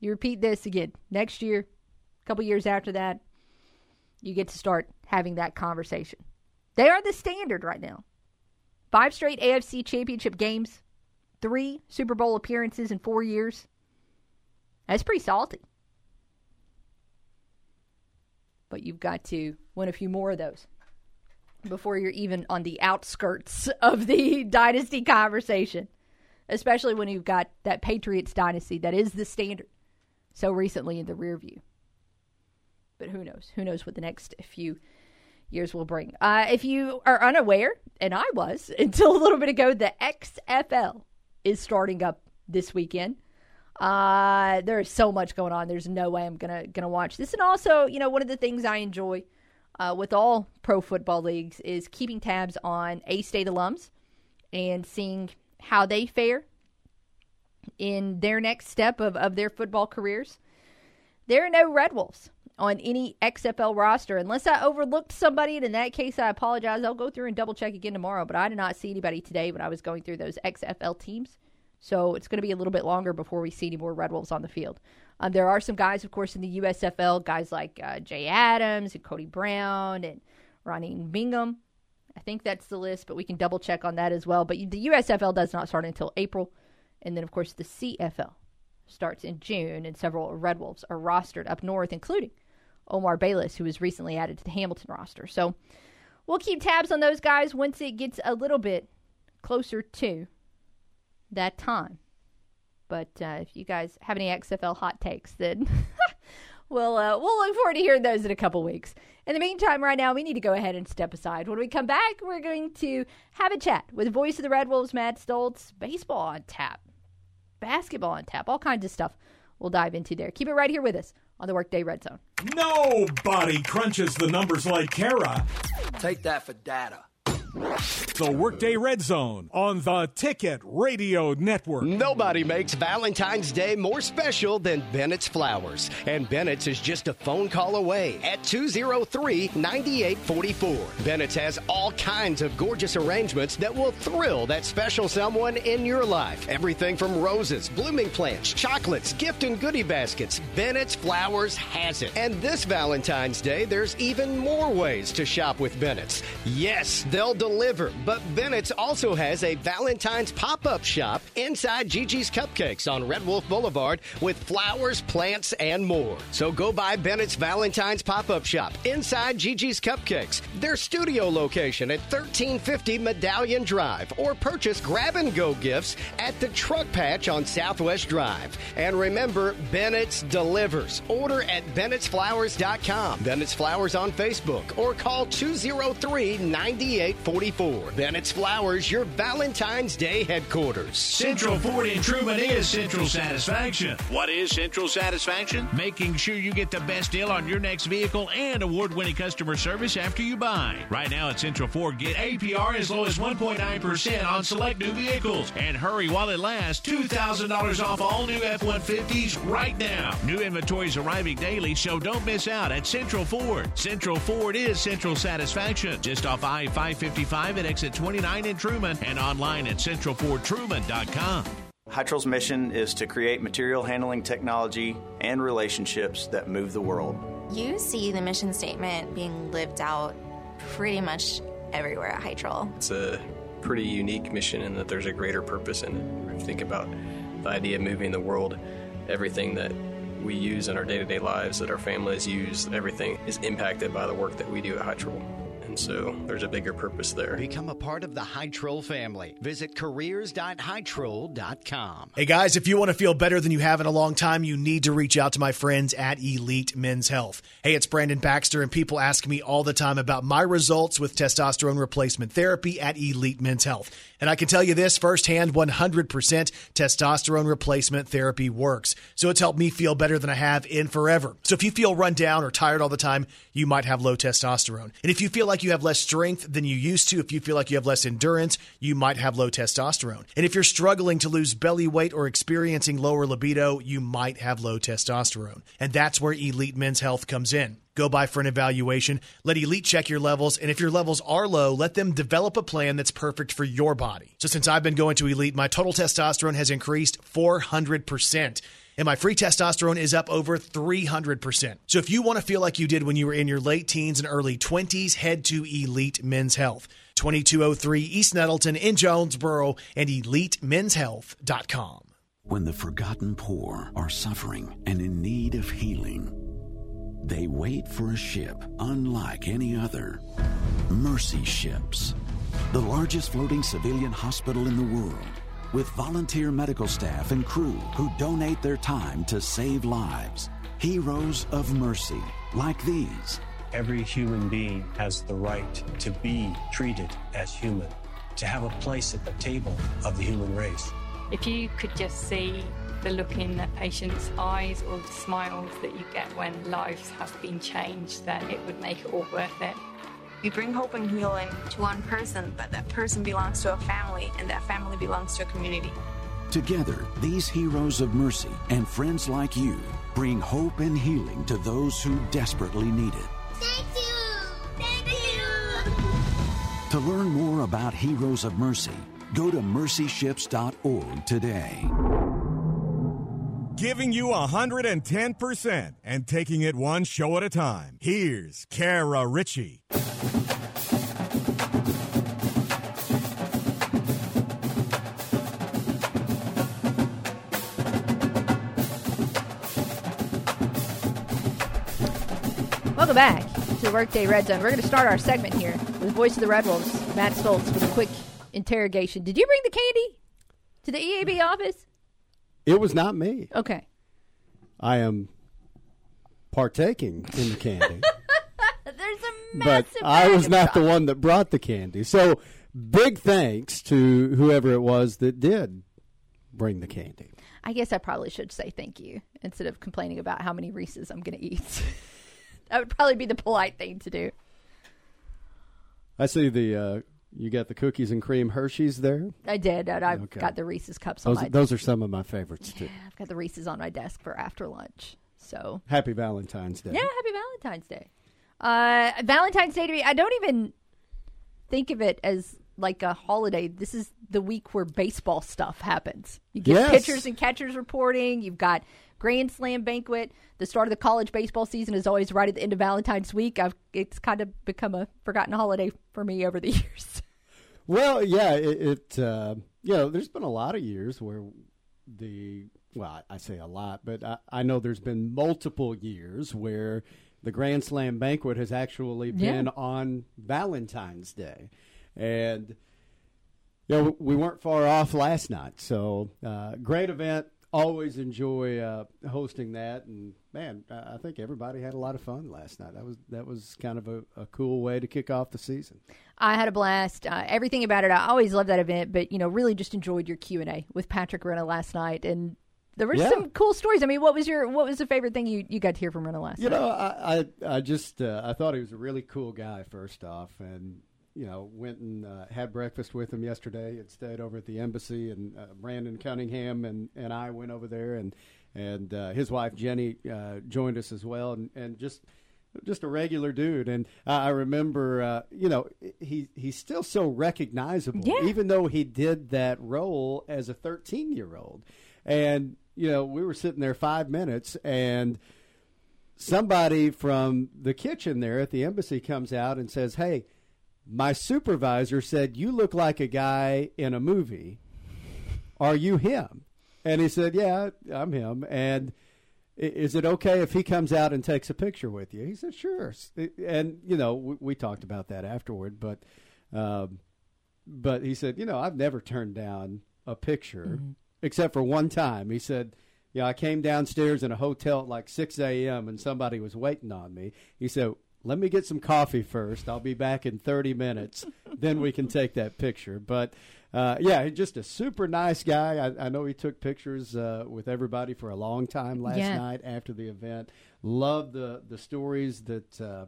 you repeat this again next year, a couple years after that, you get to start having that conversation. They are the standard right now. Five straight AFC championship games, three Super Bowl appearances in four years. That's pretty salty. but you've got to win a few more of those before you're even on the outskirts of the dynasty conversation, especially when you've got that Patriots dynasty that is the standard so recently in the rear view. But who knows? Who knows what the next few years will bring? Uh, if you are unaware, and I was until a little bit ago, the XFL is starting up this weekend. Uh, there's so much going on. There's no way I'm gonna gonna watch this. And also, you know, one of the things I enjoy uh, with all pro football leagues is keeping tabs on A State alums and seeing how they fare in their next step of, of their football careers. There are no Red Wolves on any XFL roster unless I overlooked somebody. And in that case, I apologize. I'll go through and double check again tomorrow. But I did not see anybody today when I was going through those XFL teams. So it's going to be a little bit longer before we see any more Red Wolves on the field. Um, there are some guys, of course, in the USFL, guys like uh, Jay Adams and Cody Brown and Ronnie Bingham. I think that's the list, but we can double check on that as well. But the USFL does not start until April. And then, of course, the CFL starts in June, and several Red Wolves are rostered up north, including Omar Bayless, who was recently added to the Hamilton roster. So we'll keep tabs on those guys once it gets a little bit closer to that time. But uh, if you guys have any XFL hot takes, then we'll uh, we'll look forward to hearing those in a couple weeks. In the meantime, right now we need to go ahead and step aside. When we come back, we're going to have a chat with the voice of the Red Wolves, Matt Stolz. Baseball on tap, basketball on tap, all kinds of stuff. We'll dive into there. Keep it right here with us on the Workday Red Zone. Nobody crunches the numbers like Kara. Take that for data. The Workday Red Zone on the Ticket Radio Network. Nobody makes Valentine's Day more special than Bennett's Flowers. And Bennett's is just a phone call away at 203 9844. Bennett's has all kinds of gorgeous arrangements that will thrill that special someone in your life. Everything from roses, blooming plants, chocolates, gift and goodie baskets. Bennett's Flowers has it. And this Valentine's Day, there's even more ways to shop with Bennett's. Yes, they'll deliver. But Bennett's also has a Valentine's pop up shop inside Gigi's Cupcakes on Red Wolf Boulevard with flowers, plants, and more. So go by Bennett's Valentine's pop up shop inside Gigi's Cupcakes, their studio location at 1350 Medallion Drive, or purchase grab and go gifts at the Truck Patch on Southwest Drive. And remember, Bennett's delivers. Order at bennettsflowers.com, Bennett's Flowers on Facebook, or call 203 98 44. Bennett's Flowers, your Valentine's Day headquarters. Central Ford in Trumann is Central Satisfaction. What is Central Satisfaction? Making sure you get the best deal on your next vehicle and award winning customer service after you buy. Right now at Central Ford, get APR as low as 1.9% on select new vehicles. And hurry while it lasts $2,000 off all new F 150s right now. New inventory is arriving daily, so don't miss out at Central Ford. Central Ford is Central Satisfaction. Just off I 550. 55 at exit 29 in Trumann and online at centralfordtruman.com. Hytrol's mission is to create material handling technology and relationships that move the world. You see the mission statement being lived out pretty much everywhere at Hytrol. It's a pretty unique mission in that there's a greater purpose in it. If you think about the idea of moving the world, everything that we use in our day to day lives, that our families use, everything is impacted by the work that we do at Hytrol. And so there's a bigger purpose there. Become a part of the Hytrol family. Visit careers.hytrol.com. Hey guys, if you want to feel better than you have in a long time, you need to reach out to my friends at Elite Men's Health. Hey, it's Brandon Baxter, and people ask me all the time about my results with testosterone replacement therapy at Elite Men's Health. And I can tell you this firsthand 100% testosterone replacement therapy works. So it's helped me feel better than I have in forever. So if you feel run down or tired all the time, you might have low testosterone. And if you feel like you have less strength than you used to, if you feel like you have less endurance, you might have low testosterone. And if you're struggling to lose belly weight or experiencing lower libido, you might have low testosterone. And that's where Elite Men's Health comes in. Go by for an evaluation. Let Elite check your levels. And if your levels are low, let them develop a plan that's perfect for your body. So since I've been going to Elite, my total testosterone has increased 400% and my free testosterone is up over 300%. So if you want to feel like you did when you were in your late teens and early 20s, head to Elite Men's Health, 2203 East Nettleton in Jonesboro, and EliteMen'sHealth.com. When the forgotten poor are suffering and in need of healing, They wait for a ship unlike any other. Mercy Ships, the largest floating civilian hospital in the world, with volunteer medical staff and crew who donate their time to save lives. Heroes of Mercy, like these. Every human being has the right to be treated as human, to have a place at the table of the human race. If you could just see the look in the patient's eyes or the smiles that you get when lives have been changed, then it would make it all worth it. We bring hope and healing to one person, but that person belongs to a family, and that family belongs to a community. Together, these heroes of mercy and friends like you bring hope and healing to those who desperately need it. Thank you! Thank you! To learn more about Heroes of Mercy, go to mercyships.org today. Giving you 110% and taking it one show at a time. Here's Kara Richey. Welcome back to the Workday Red Zone. We're going to start our segment here with voice of the Red Wolves, Matt Stolz, with a quick interrogation. Did you bring the candy to the EAB office? It was not me. Okay. I am partaking in the candy, There's a but massive I was not the one that brought the candy. So big thanks to whoever it was that did bring the candy. I guess I probably should say thank you instead of complaining about how many Reese's I'm going to eat. that would probably be the polite thing to do. I see the uh, you got the cookies and cream Hershey's there. I did. and I've Okay. got the Reese's cups on Those, my those are some of my favorites too. I've got the Reese's on my desk for after lunch. So Happy Valentine's Day. yeah, happy Valentine's Day. Uh, Valentine's Day to me, I don't even think of it as like a holiday. This is the week where baseball stuff happens. You get Yes. pitchers and catchers reporting. You've got Grand Slam banquet. The start of the college baseball season is always right at the end of Valentine's week. I've it's kind of become a forgotten holiday for me over the years. Well, yeah, it, it uh, you know, there's been a lot of years where the well, I say a lot, but I, I know there's been multiple years where the Grand Slam banquet has actually been Yeah. on Valentine's Day, and you know we weren't far off last night. So uh, great event. Always enjoy uh, hosting that, and man, I think everybody had a lot of fun last night. That was that was kind of a, a cool way to kick off the season. I had a blast. Uh, everything about it. I always love that event, but you know, really just enjoyed your Q and A with Patrick Renna last night, and there were Yeah. some cool stories. I mean, what was your what was the favorite thing you, you got to hear from Renna last You night? know, I I, I just uh, I thought he was a really cool guy. First off, and you know, went and uh, had breakfast with him yesterday. Had stayed over at the embassy, and uh, Brandon Cunningham and, and I went over there, and and uh, his wife Jenny uh, joined us as well, and, and just just a regular dude. And I remember, uh, you know, he he's still so recognizable, Yeah. even though he did that role as a 13 year old. And you know, we were sitting there five minutes, and somebody from the kitchen there at the embassy comes out and says, "Hey, my supervisor said you look like a guy in a movie. Are you him?" And he said, "Yeah, I'm him." And is it okay if he comes out and takes a picture with you? He said, "Sure." And you know, we, we talked about that afterward, but um, but he said, "You know, I've never turned down a picture except for one time." He said. Yeah, I came downstairs in a hotel at like 6 a.m. and somebody was waiting on me. He said, Let me get some coffee first. I'll be back in 30 minutes. then we can take that picture. But uh, yeah, he's just a super nice guy. I, I know he took pictures uh, with everybody for a long time last Yeah. night after the event. Loved the, the stories that. Uh,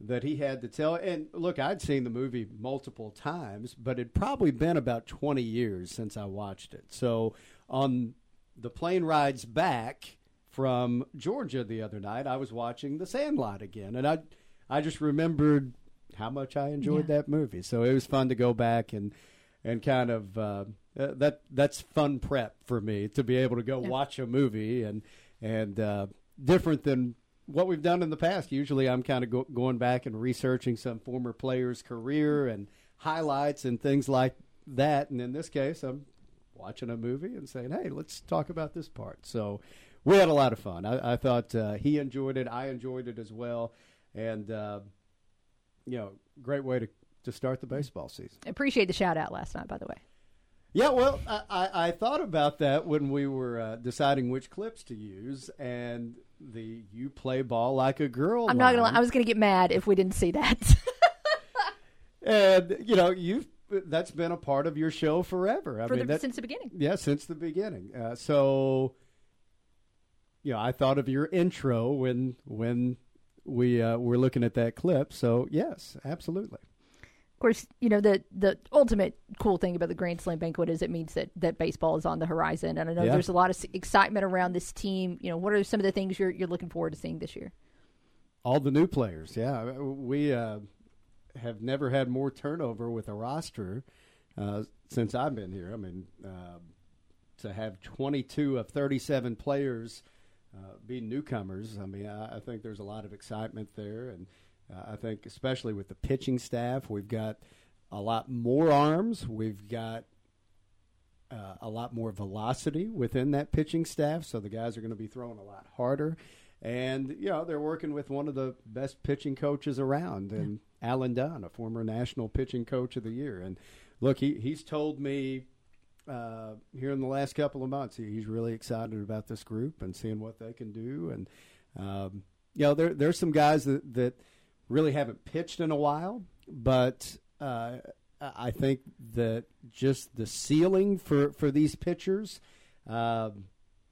that he had to tell. And look, I'd seen the movie multiple times, but it'd probably been about 20 years since I watched it. So on the plane rides back from Georgia the other night, I was watching The Sandlot again, and I I just remembered how much I enjoyed that movie. So it was fun to go back and and kind of uh, uh, that that's fun prep for me to be able to go watch a movie and and uh, different than what we've done in the past. Usually, I'm kind of go- going back and researching some former player's career and highlights and things like that. And in this case, I'm watching a movie and saying, "Hey, let's talk about this part." So, we had a lot of fun. I, I thought uh, he enjoyed it. I enjoyed it as well, and uh, you know, great way to to start the baseball season. Appreciate the shout out last night, by the way. Yeah, well, I, I, I thought about that when we were uh, deciding which clips to use, and the "you play ball like a girl." I'm not gonna. line. I was gonna get mad if we didn't see that. and you know you've that's been a part of your show forever. I For mean, the- that- since the beginning. Yeah, since the beginning. Uh, so, you know, I thought of your intro when when we uh, were looking at that clip. So yes, absolutely. Of course, you know the the ultimate cool thing about the Grand Slam banquet is it means that that baseball is on the horizon, and I know Yeah. there's a lot of excitement around this team. You know, what are some of the things you're you're looking forward to seeing this year? All the new players. Yeah, we uh, have never had more turnover with a roster uh, since I've been here. I mean, uh, to have 22 of 37 players uh, be newcomers, I mean, I, I think there's a lot of excitement there, and uh, I think especially with the pitching staff, we've got a lot more arms. We've got uh, a lot more velocity within that pitching staff, so the guys are going to be throwing a lot harder. And you know they're working with one of the best pitching coaches around, and Alan Dunn, a former national pitching coach of the year. And look, he he's told me uh, here in the last couple of months he's really excited about this group and seeing what they can do. And um, you know there there's some guys that that really haven't pitched in a while, but uh, I think that just the ceiling for, for these pitchers i-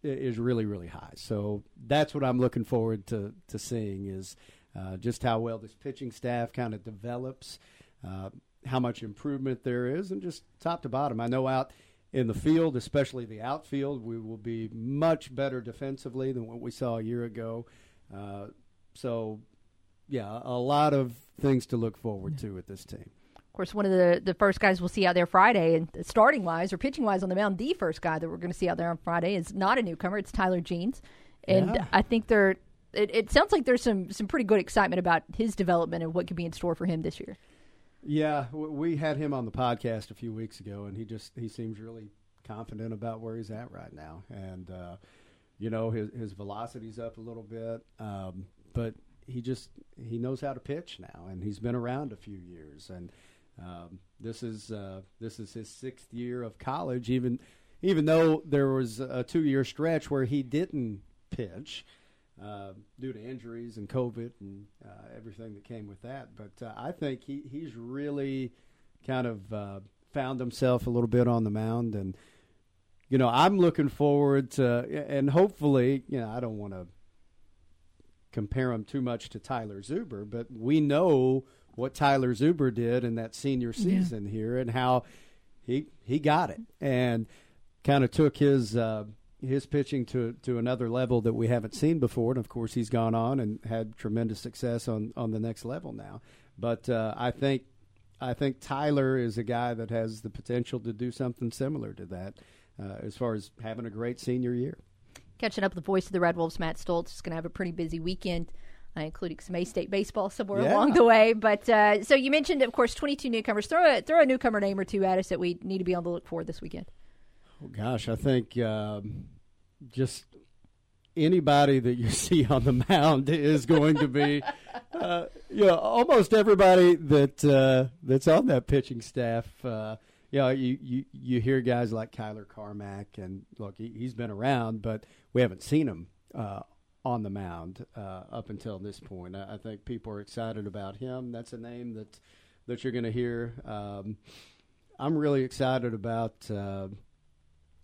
is really really high. So that's what I'm looking forward to to seeing is uh, just how well this pitching staff kind of develops, uh, how much improvement there is, and just top to bottom. I know out in the field, especially the outfield, we will be much better defensively than what we saw a year ago. Uh, so, yeah, a lot of things to look forward to with this team. Of course, one of the the first guys we'll see out there Friday, and starting wise or pitching wise on the mound, the first guy that we're going to see out there on Friday is not a newcomer. It's Tyler Jeans, and Yeah. I think they're. It, it sounds like there's some some pretty good excitement about his development and what could be in store for him this year. Yeah, we had him on the podcast a few weeks ago, and he just he seems really confident about where he's at right now, and uh, you know his his velocity's up a little bit, um, but he just he knows how to pitch now, and he's been around a few years, and um, this is uh, this is his sixth year of college, even even though there was a two year stretch where he didn't pitch uh, due to injuries and COVID and uh, everything that came with that. But uh, I think he, he's really kind of uh, found himself a little bit on the mound. And, you know, I'm looking forward to, and hopefully, you know, I don't want to compare him too much to Tyler Zuber, but we know what Tyler Zuber did in that senior Yeah. season here and how he he got it and kind of took his uh, his pitching to to another level that we haven't seen before. And of course, he's gone on and had tremendous success on on the next level now. But uh, I think I think Tyler is a guy that has the potential to do something similar to that uh, as far as having a great senior year. Catching up with the voice of the Red Wolves, Matt Stolz, is going to have a pretty busy weekend, uh, including some A State baseball somewhere Yeah. along the way. But uh, so you mentioned, of course, 22 newcomers. Throw a throw a newcomer name or two at us that we need to be on the look for this weekend. Oh, gosh, I think um, just anybody that you see on the mound is going to be, uh, you know, almost everybody that uh, that's on that pitching staff. Uh, you know, you, you you hear guys like Kyler Carmack, and look, he, he's been around, but we haven't seen him uh, on the mound uh, up until this point. I, I think people are excited about him. That's a name that that you're going to hear. Um, I'm really excited about.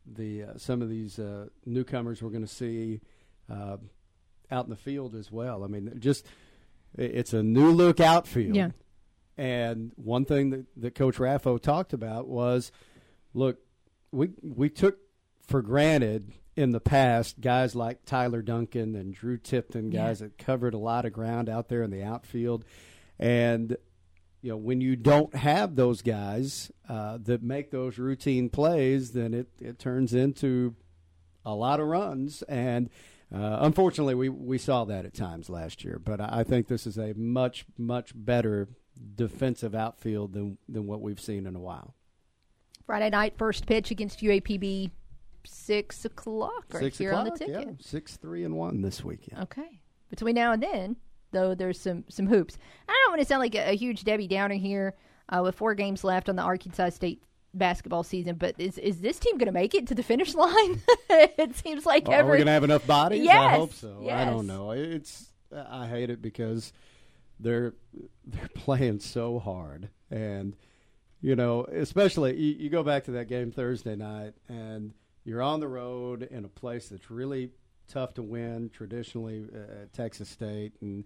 The uh, some of these uh, newcomers we're going to see uh, out in the field as well. I mean, just it's a new look outfield. Yeah. And one thing that, that Coach Raffo talked about was, look, we we took for granted in the past guys like Tyler Duncan and Drew Tipton, guys that covered a lot of ground out there in the outfield, and you know when you don't have those guys uh, that make those routine plays, then it it turns into a lot of runs and. Uh, unfortunately, we, we saw that at times last year, but I think this is a much much better defensive outfield than than what we've seen in a while. Friday night, first pitch against UAPB. six o'clock right Six here o'clock, on the ticket. yeah, six, three, and one this weekend. Okay. Between now and then, though, there's some some hoops. I don't want to sound like a, a huge Debbie Downer here uh, with four games left on the Arkansas State basketball season, but is is this team going to make it to the finish line? it seems like Are every we going to have enough bodies? Yes, I hope so. I don't know. It's I hate it because they're they're playing so hard, and you know, especially you, you go back to that game Thursday night, and you're on the road in a place that's really tough to win traditionally, uh, Texas State, and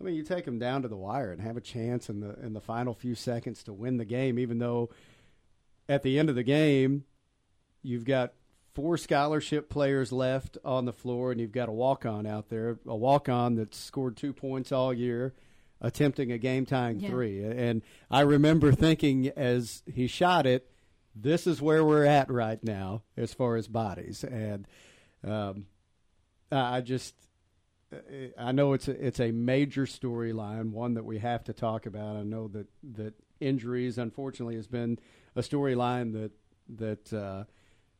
I mean, you take them down to the wire and have a chance in the in the final few seconds to win the game, even though at the end of the game you've got four scholarship players left on the floor, and you've got a walk on out there, a walk on that's scored two points all year, attempting a game tying Yeah. three. And I remember thinking as he shot it, this is where we're at right now as far as bodies. And um, I I just. I know it's a, it's a major storyline, one that we have to talk about. I know that, that injuries, unfortunately, has been a storyline that that uh,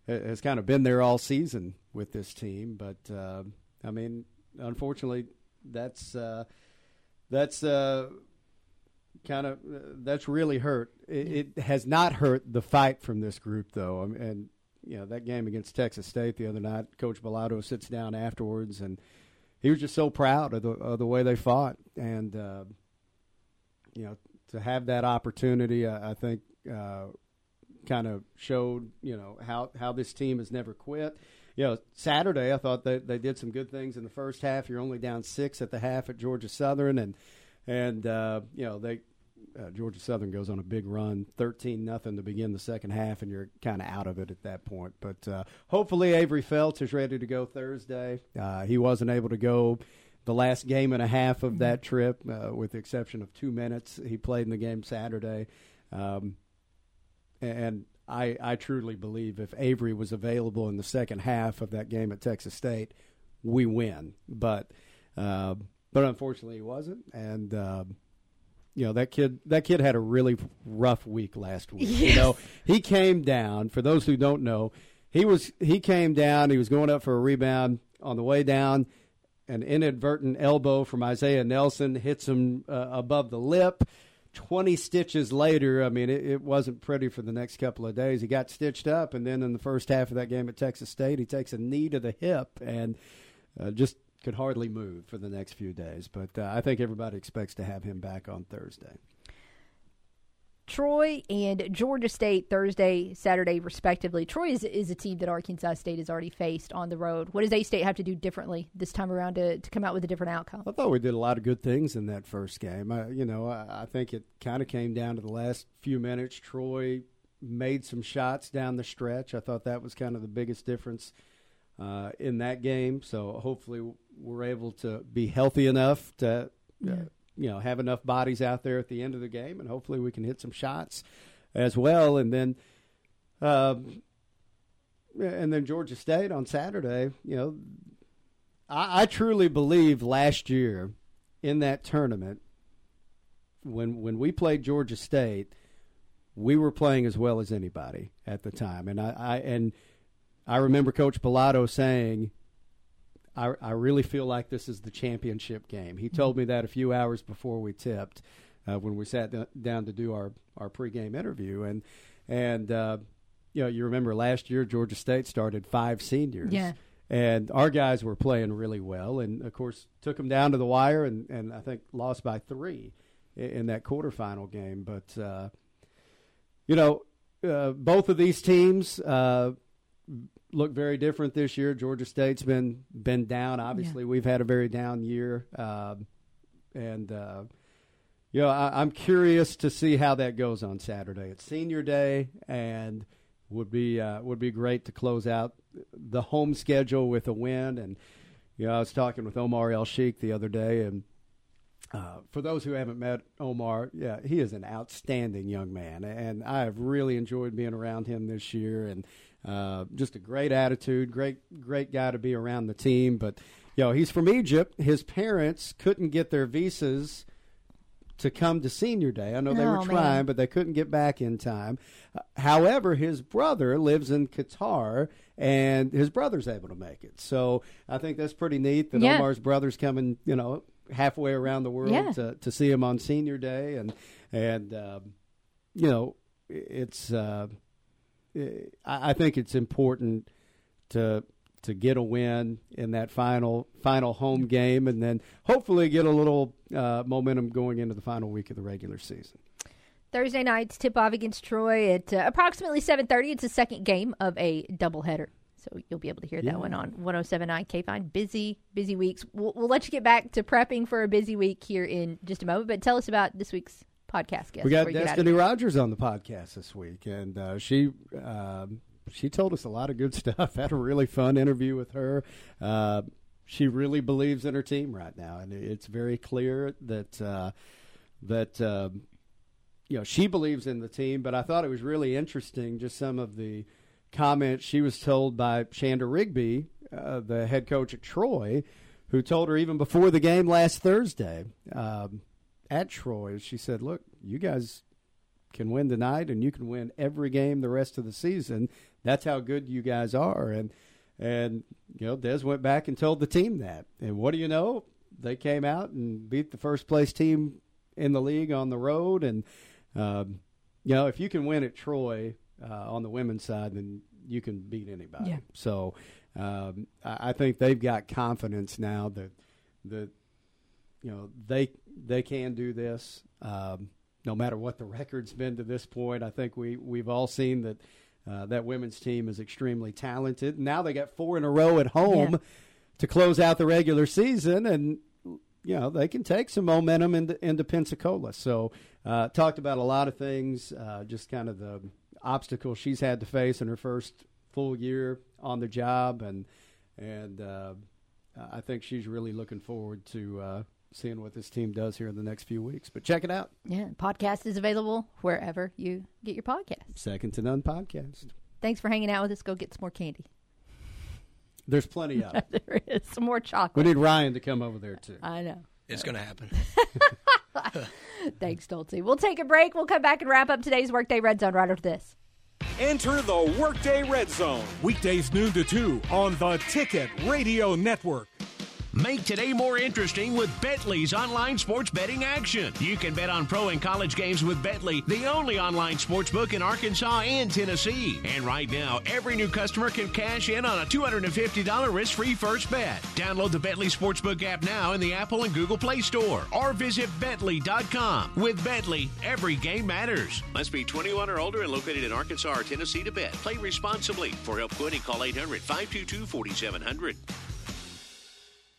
has kind of been there all season with this team. But uh, I mean, unfortunately, that's uh, that's uh, kind of that's really hurt. It, it has not hurt the fight from this group, though. And you know that game against Texas State the other night, Coach Balado sits down afterwards, and he was just so proud of the of the way they fought, and uh, you know to have that opportunity, I, I think. Uh, kind of showed you know how how this team has never quit. You know, Saturday I thought they they did some good things in the first half. You're only down six at the half at Georgia Southern, and and uh, you know they uh, Georgia Southern goes on a big run, thirteen nothing to begin the second half, and you're kind of out of it at that point. But uh, hopefully Avery Felts is ready to go Thursday. Uh, he wasn't able to go the last game and a half of that trip, uh, with the exception of two minutes. He played in the game Saturday. Um, and I, I truly believe if Avery was available in the second half of that game at Texas State, we win. But uh, but unfortunately, he wasn't. And uh, you know that kid that kid had a really rough week last week. You know, he came down. For those who don't know, he was he came down. He was going up for a rebound on the way down. An inadvertent elbow from Isaiah Nelson hits him uh, above the lip. 20 stitches later, I mean, it, it wasn't pretty for the next couple of days. He got stitched up, and then in the first half of that game at Texas State, he takes a knee to the hip and uh, just could hardly move for the next few days. But uh, I think everybody expects to have him back on Thursday. Troy and Georgia State Thursday, Saturday, respectively. Troy is, is a team that Arkansas State has already faced on the road. What does A State have to do differently this time around to, to come out with a different outcome? I thought we did a lot of good things in that first game. I, you know, I, I think it kind of came down to the last few minutes. Troy made some shots down the stretch. I thought that was kind of the biggest difference uh, in that game. So hopefully we're able to be healthy enough to, uh, you know, have enough bodies out there at the end of the game, and hopefully we can hit some shots as well. And then, um, and then Georgia State on Saturday. You know, I, I truly believe last year in that tournament when when we played Georgia State, we were playing as well as anybody at the time, and I, I and I remember Coach Balado saying. I, I really feel like this is the championship game. He told me that a few hours before we tipped, uh, when we sat do- down to do our, our pregame interview, and and uh, you know you remember last year Georgia State started five seniors, Yeah. and our guys were playing really well, and of course took them down to the wire, and, and I think lost by three in, in that quarterfinal game. But uh, you know, uh, both of these teams uh, look very different this year. Georgia State's been been down. Obviously, we've had a very down year, um, and uh, you know, I, I'm curious to see how that goes on Saturday. It's Senior Day, and would be uh, would be great to close out the home schedule with a win. And you know, I was talking with Omar El Sheikh the other day, and uh, for those who haven't met Omar, yeah, he is an outstanding young man, and I have really enjoyed being around him this year, and uh, just a great attitude, great great guy to be around the team. But you know, he's from Egypt. His parents couldn't get their visas to come to senior day. I know they Oh, were man. trying, but they couldn't get back in time. Uh, however, his brother lives in Qatar, and his brother's able to make it. So I think that's pretty neat that Yeah. Omar's brother's coming, you know, halfway around the world Yeah. to, to see him on senior day, and and um, you know, it's. Uh, I I think it's important to to get a win in that final final home game, and then hopefully get a little uh, momentum going into the final week of the regular season. Thursday night's tip off against Troy at uh, approximately 7:30. It's the second game of a doubleheader. So you'll be able to hear Yeah. that one on 1079 KFIN. Busy, busy weeks. We'll, we'll let you get back to prepping for a busy week here in just a moment. But tell us about this week's podcast guest. we got before you get out of Destinee. Rogers on the podcast this week, and uh, she um, she told us a lot of good stuff. Had a really fun interview with her. Uh, she really believes in her team right now, and it's very clear that uh, that um, you know she believes in the team. But I thought it was really interesting just some of the comments she was told by Chanda Rigby, uh, the head coach at Troy, who told her even before the game last Thursday um, at Troy. She said, "Look, you guys can win tonight, and you can win every game the rest of the season. That's how good you guys are." And and you know, Des went back and told the team that. And what do you know? They came out and beat the first place team in the league on the road. And um, you know, if you can win at Troy uh, on the women's side, then you can beat anybody. Yeah. So um, I, I think they've got confidence now that that you know they they can do this. Um, no matter what the record's been to this point, I think we we've all seen that uh, that women's team is extremely talented. Now they got four in a row at home Yeah. to close out the regular season, and you know they can take some momentum into into Pensacola. So uh, talked about a lot of things, uh, just kind of the obstacles she's had to face in her first full year on the job, and and uh, I think she's really looking forward to uh, seeing what this team does here in the next few weeks. But check it out, Yeah, podcast is available wherever you get your podcast. Second to None podcast. Thanks for hanging out with us. Go get some more candy. There's plenty of. it. there is some more chocolate. We need Ryan to come over there too. I know. It's going to happen. Thanks, Dolce. We'll take a break. We'll come back and wrap up today's Workday Red Zone right after this. Enter the Workday Red Zone. Weekdays noon to 2 on the Ticket Radio Network. Make today more interesting with Betly's online sports betting action. You can bet on pro and college games with Betly, the only online sports book in Arkansas and Tennessee. And right now, every new customer can cash in on a $250 risk-free first bet. Download the Betly Sportsbook app now in the Apple and Google Play Store or visit betly.com. With Betly, every game matters. Must be 21 or older and located in Arkansas or Tennessee to bet. Play responsibly. For help quitting, call 800 522 4700.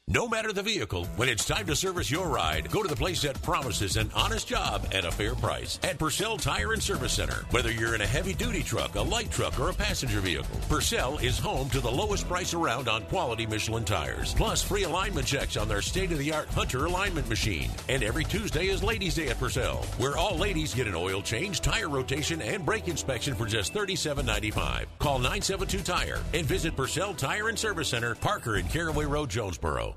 No matter the vehicle, when it's time to service your ride, go to the place that promises an honest job at a fair price. At Purcell Tire and Service Center. Whether you're in a heavy duty truck, a light truck, or a passenger vehicle, Purcell is home to the lowest price around on quality Michelin tires. Plus free alignment checks on their state of the art Hunter alignment machine. And every Tuesday is Ladies' Day at Purcell, where all ladies get an oil change, tire rotation, and brake inspection for just $37.95. Call 972 Tire and visit Purcell Tire and Service Center, Parker and Caraway Road, Jonesboro.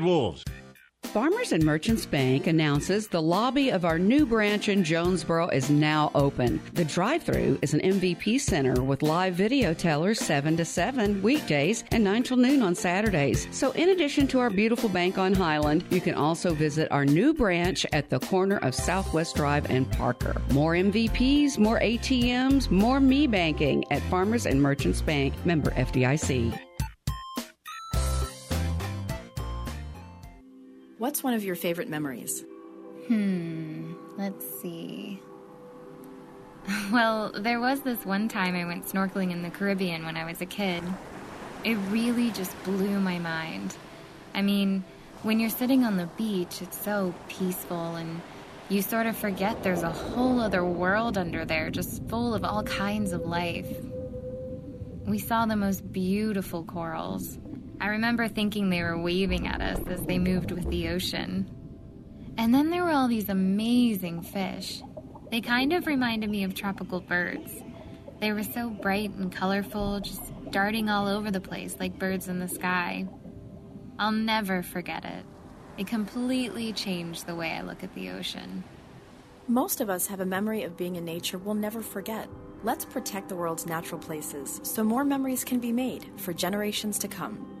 Wolves. Farmers and Merchants Bank announces the lobby of our new branch in Jonesboro is now open. The drive through is an MVP center with live video tellers 7 to 7 weekdays and 9 till noon on Saturdays. So, in addition to our beautiful bank on Highland, you can also visit our new branch at the corner of Southwest Drive and Parker. More MVPs, more ATMs, more me banking at Farmers and Merchants Bank, member FDIC. What's one of your favorite memories? Hmm, let's see. Well, there was this one time I went snorkeling in the Caribbean when I was a kid. It really just blew my mind. I mean, when you're sitting on the beach, it's so peaceful and you sort of forget there's a whole other world under there just full of all kinds of life. We saw the most beautiful corals. I remember thinking they were waving at us as they moved with the ocean. And then there were all these amazing fish. They kind of reminded me of tropical birds. They were so bright and colorful, just darting all over the place like birds in the sky. I'll never forget it. It completely changed the way I look at the ocean. Most of us have a memory of being in nature we'll never forget. Let's protect the world's natural places so more memories can be made for generations to come.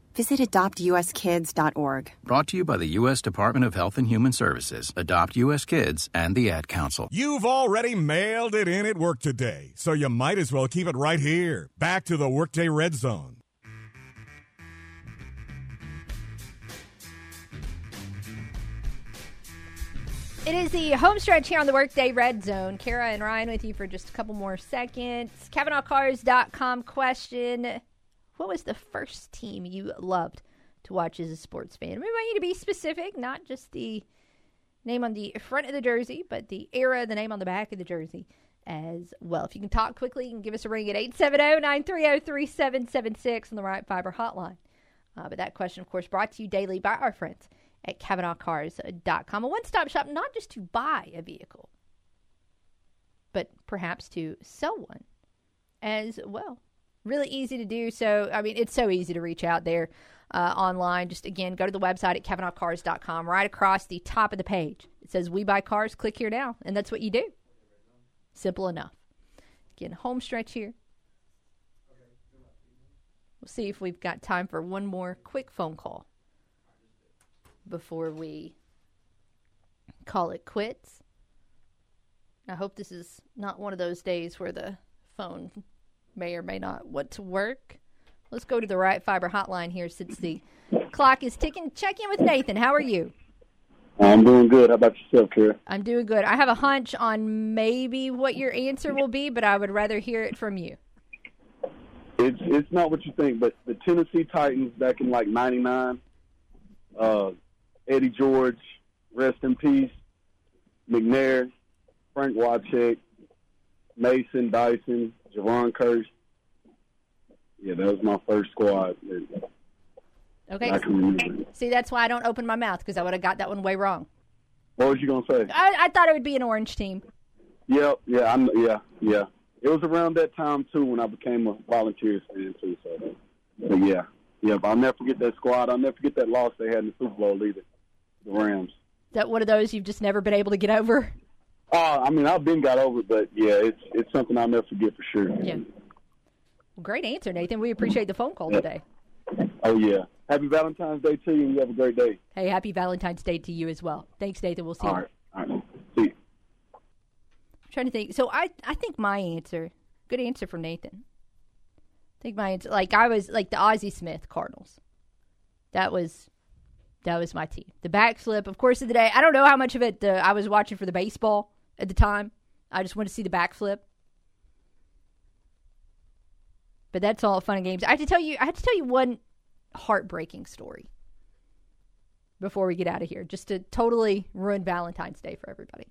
visit adoptuskids.org. Brought to you by the U.S. Department of Health and Human Services, Adopt U.S. Kids, and the Ad Council. You've already mailed it in at work today, so you might as well keep it right here. Back to the Workday Red Zone. It is the home stretch here on the Workday Red Zone. Kara and Ryan with you for just a couple more seconds. CavenaughCars.com question What was the first team you loved to watch as a sports fan? We want you to be specific, not just the name on the front of the jersey, but the era, the name on the back of the jersey as well. If you can talk quickly, you can give us a ring at 870 930 3776 on the Right Fiber hotline. Uh, but that question, of course, brought to you daily by our friends at CavenaughCars.com. A one stop shop, not just to buy a vehicle, but perhaps to sell one as well. Really easy to do. So, I mean, it's so easy to reach out there uh, online. Just again, go to the website at CavenaughCars.com. Right across the top of the page, it says We Buy Cars. Click here now, and that's what you do. Simple enough. Again, home stretch here. We'll see if we've got time for one more quick phone call before we call it quits. I hope this is not one of those days where the phone may or may not want to work. Let's go to the right fiber hotline here since the clock is ticking. Check in with Nathan. How are you? I'm doing good. How about yourself, Kara? I'm doing good. I have a hunch on maybe what your answer will be, but I would rather hear it from you. It's it's not what you think, but the Tennessee Titans back in like '99, uh, Eddie George, rest in peace, McNair, Frank Wycheck, Mason, Dyson, Jevon Kearse. Yeah, that was my first squad. Okay. I can remember. See, that's why I don't open my mouth because I would have got that one way wrong. What was you gonna say? I, I thought it would be an orange team. Yeah, yeah, I'm, yeah, yeah. It was around that time too when I became a volunteers fan too. So, but yeah, yeah. But I'll never forget that squad. I'll never forget that loss they had in the Super Bowl either. The Rams. That one of those you've just never been able to get over? Oh, I mean, I've been got over, it, but yeah, it's it's something I'll never forget for sure. Yeah. Great answer, Nathan. We appreciate the phone call today. Oh yeah. Happy Valentine's Day to you, you have a great day. Hey, happy Valentine's Day to you as well. Thanks, Nathan. We'll see All you. right. All right. See you. I'm trying to think. So I, I think my answer, good answer from Nathan. I think my answer, like I was like the Ozzie Smith Cardinals. That was, that was my team. The backflip, of course, of the day. I don't know how much of it uh, I was watching for the baseball at the time. I just wanted to see the backflip. But that's all fun and games. I have to tell you, I have to tell you one heartbreaking story before we get out of here, just to totally ruin Valentine's Day for everybody.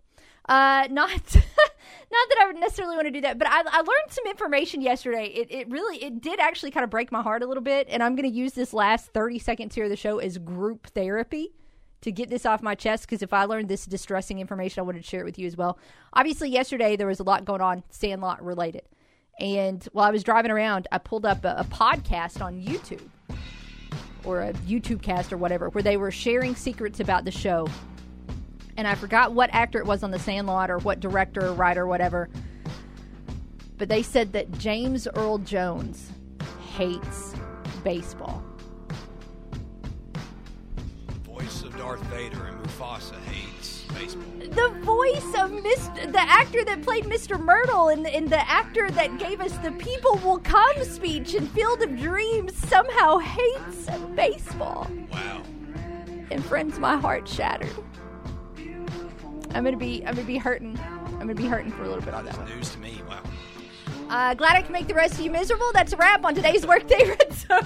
Uh, not not that I would necessarily want to do that, but I, I learned some information yesterday. It, it really, it did actually kind of break my heart a little bit, and I'm going to use this last 30 seconds here of the show as group therapy to get this off my chest because if I learned this distressing information, I wanted to share it with you as well. Obviously, yesterday there was a lot going on Sandlot related. And while I was driving around, I pulled up a, a podcast on YouTube or a YouTube cast or whatever where they were sharing secrets about the show. And I forgot what actor it was on The Sandlot or what director or writer whatever. But they said that James Earl Jones hates baseball. Darth Vader and Mufasa hates baseball. the voice of Mr. the actor that played Mr. Mertle and, and the actor that gave us the "People Will Come" speech in Field of Dreams somehow hates baseball. Wow. And friends, my heart shattered. I'm gonna be I'm gonna be hurting. I'm gonna be hurting for a little bit on that one. News to me. Wow. Uh, glad I can make the rest of you miserable. That's a wrap on today's Workday Red Zone.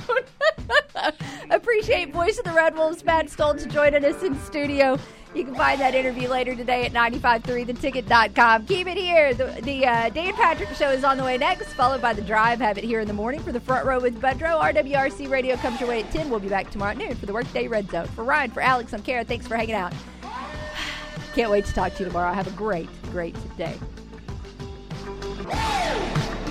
Appreciate Voice of the Red Wolves, Matt Stolz, joining us in studio. You can find that interview later today at 953theticket.com. Keep it here. The, the uh, Dan Patrick Show is on the way next, followed by The Drive. Have it here in the morning for the front row with Budrow. RWRC Radio comes your way at 10. We'll be back tomorrow at noon for the Workday Red Zone. For Ryan, for Alex, I'm Kara. Thanks for hanging out. Can't wait to talk to you tomorrow. Have a great, great day. Woo!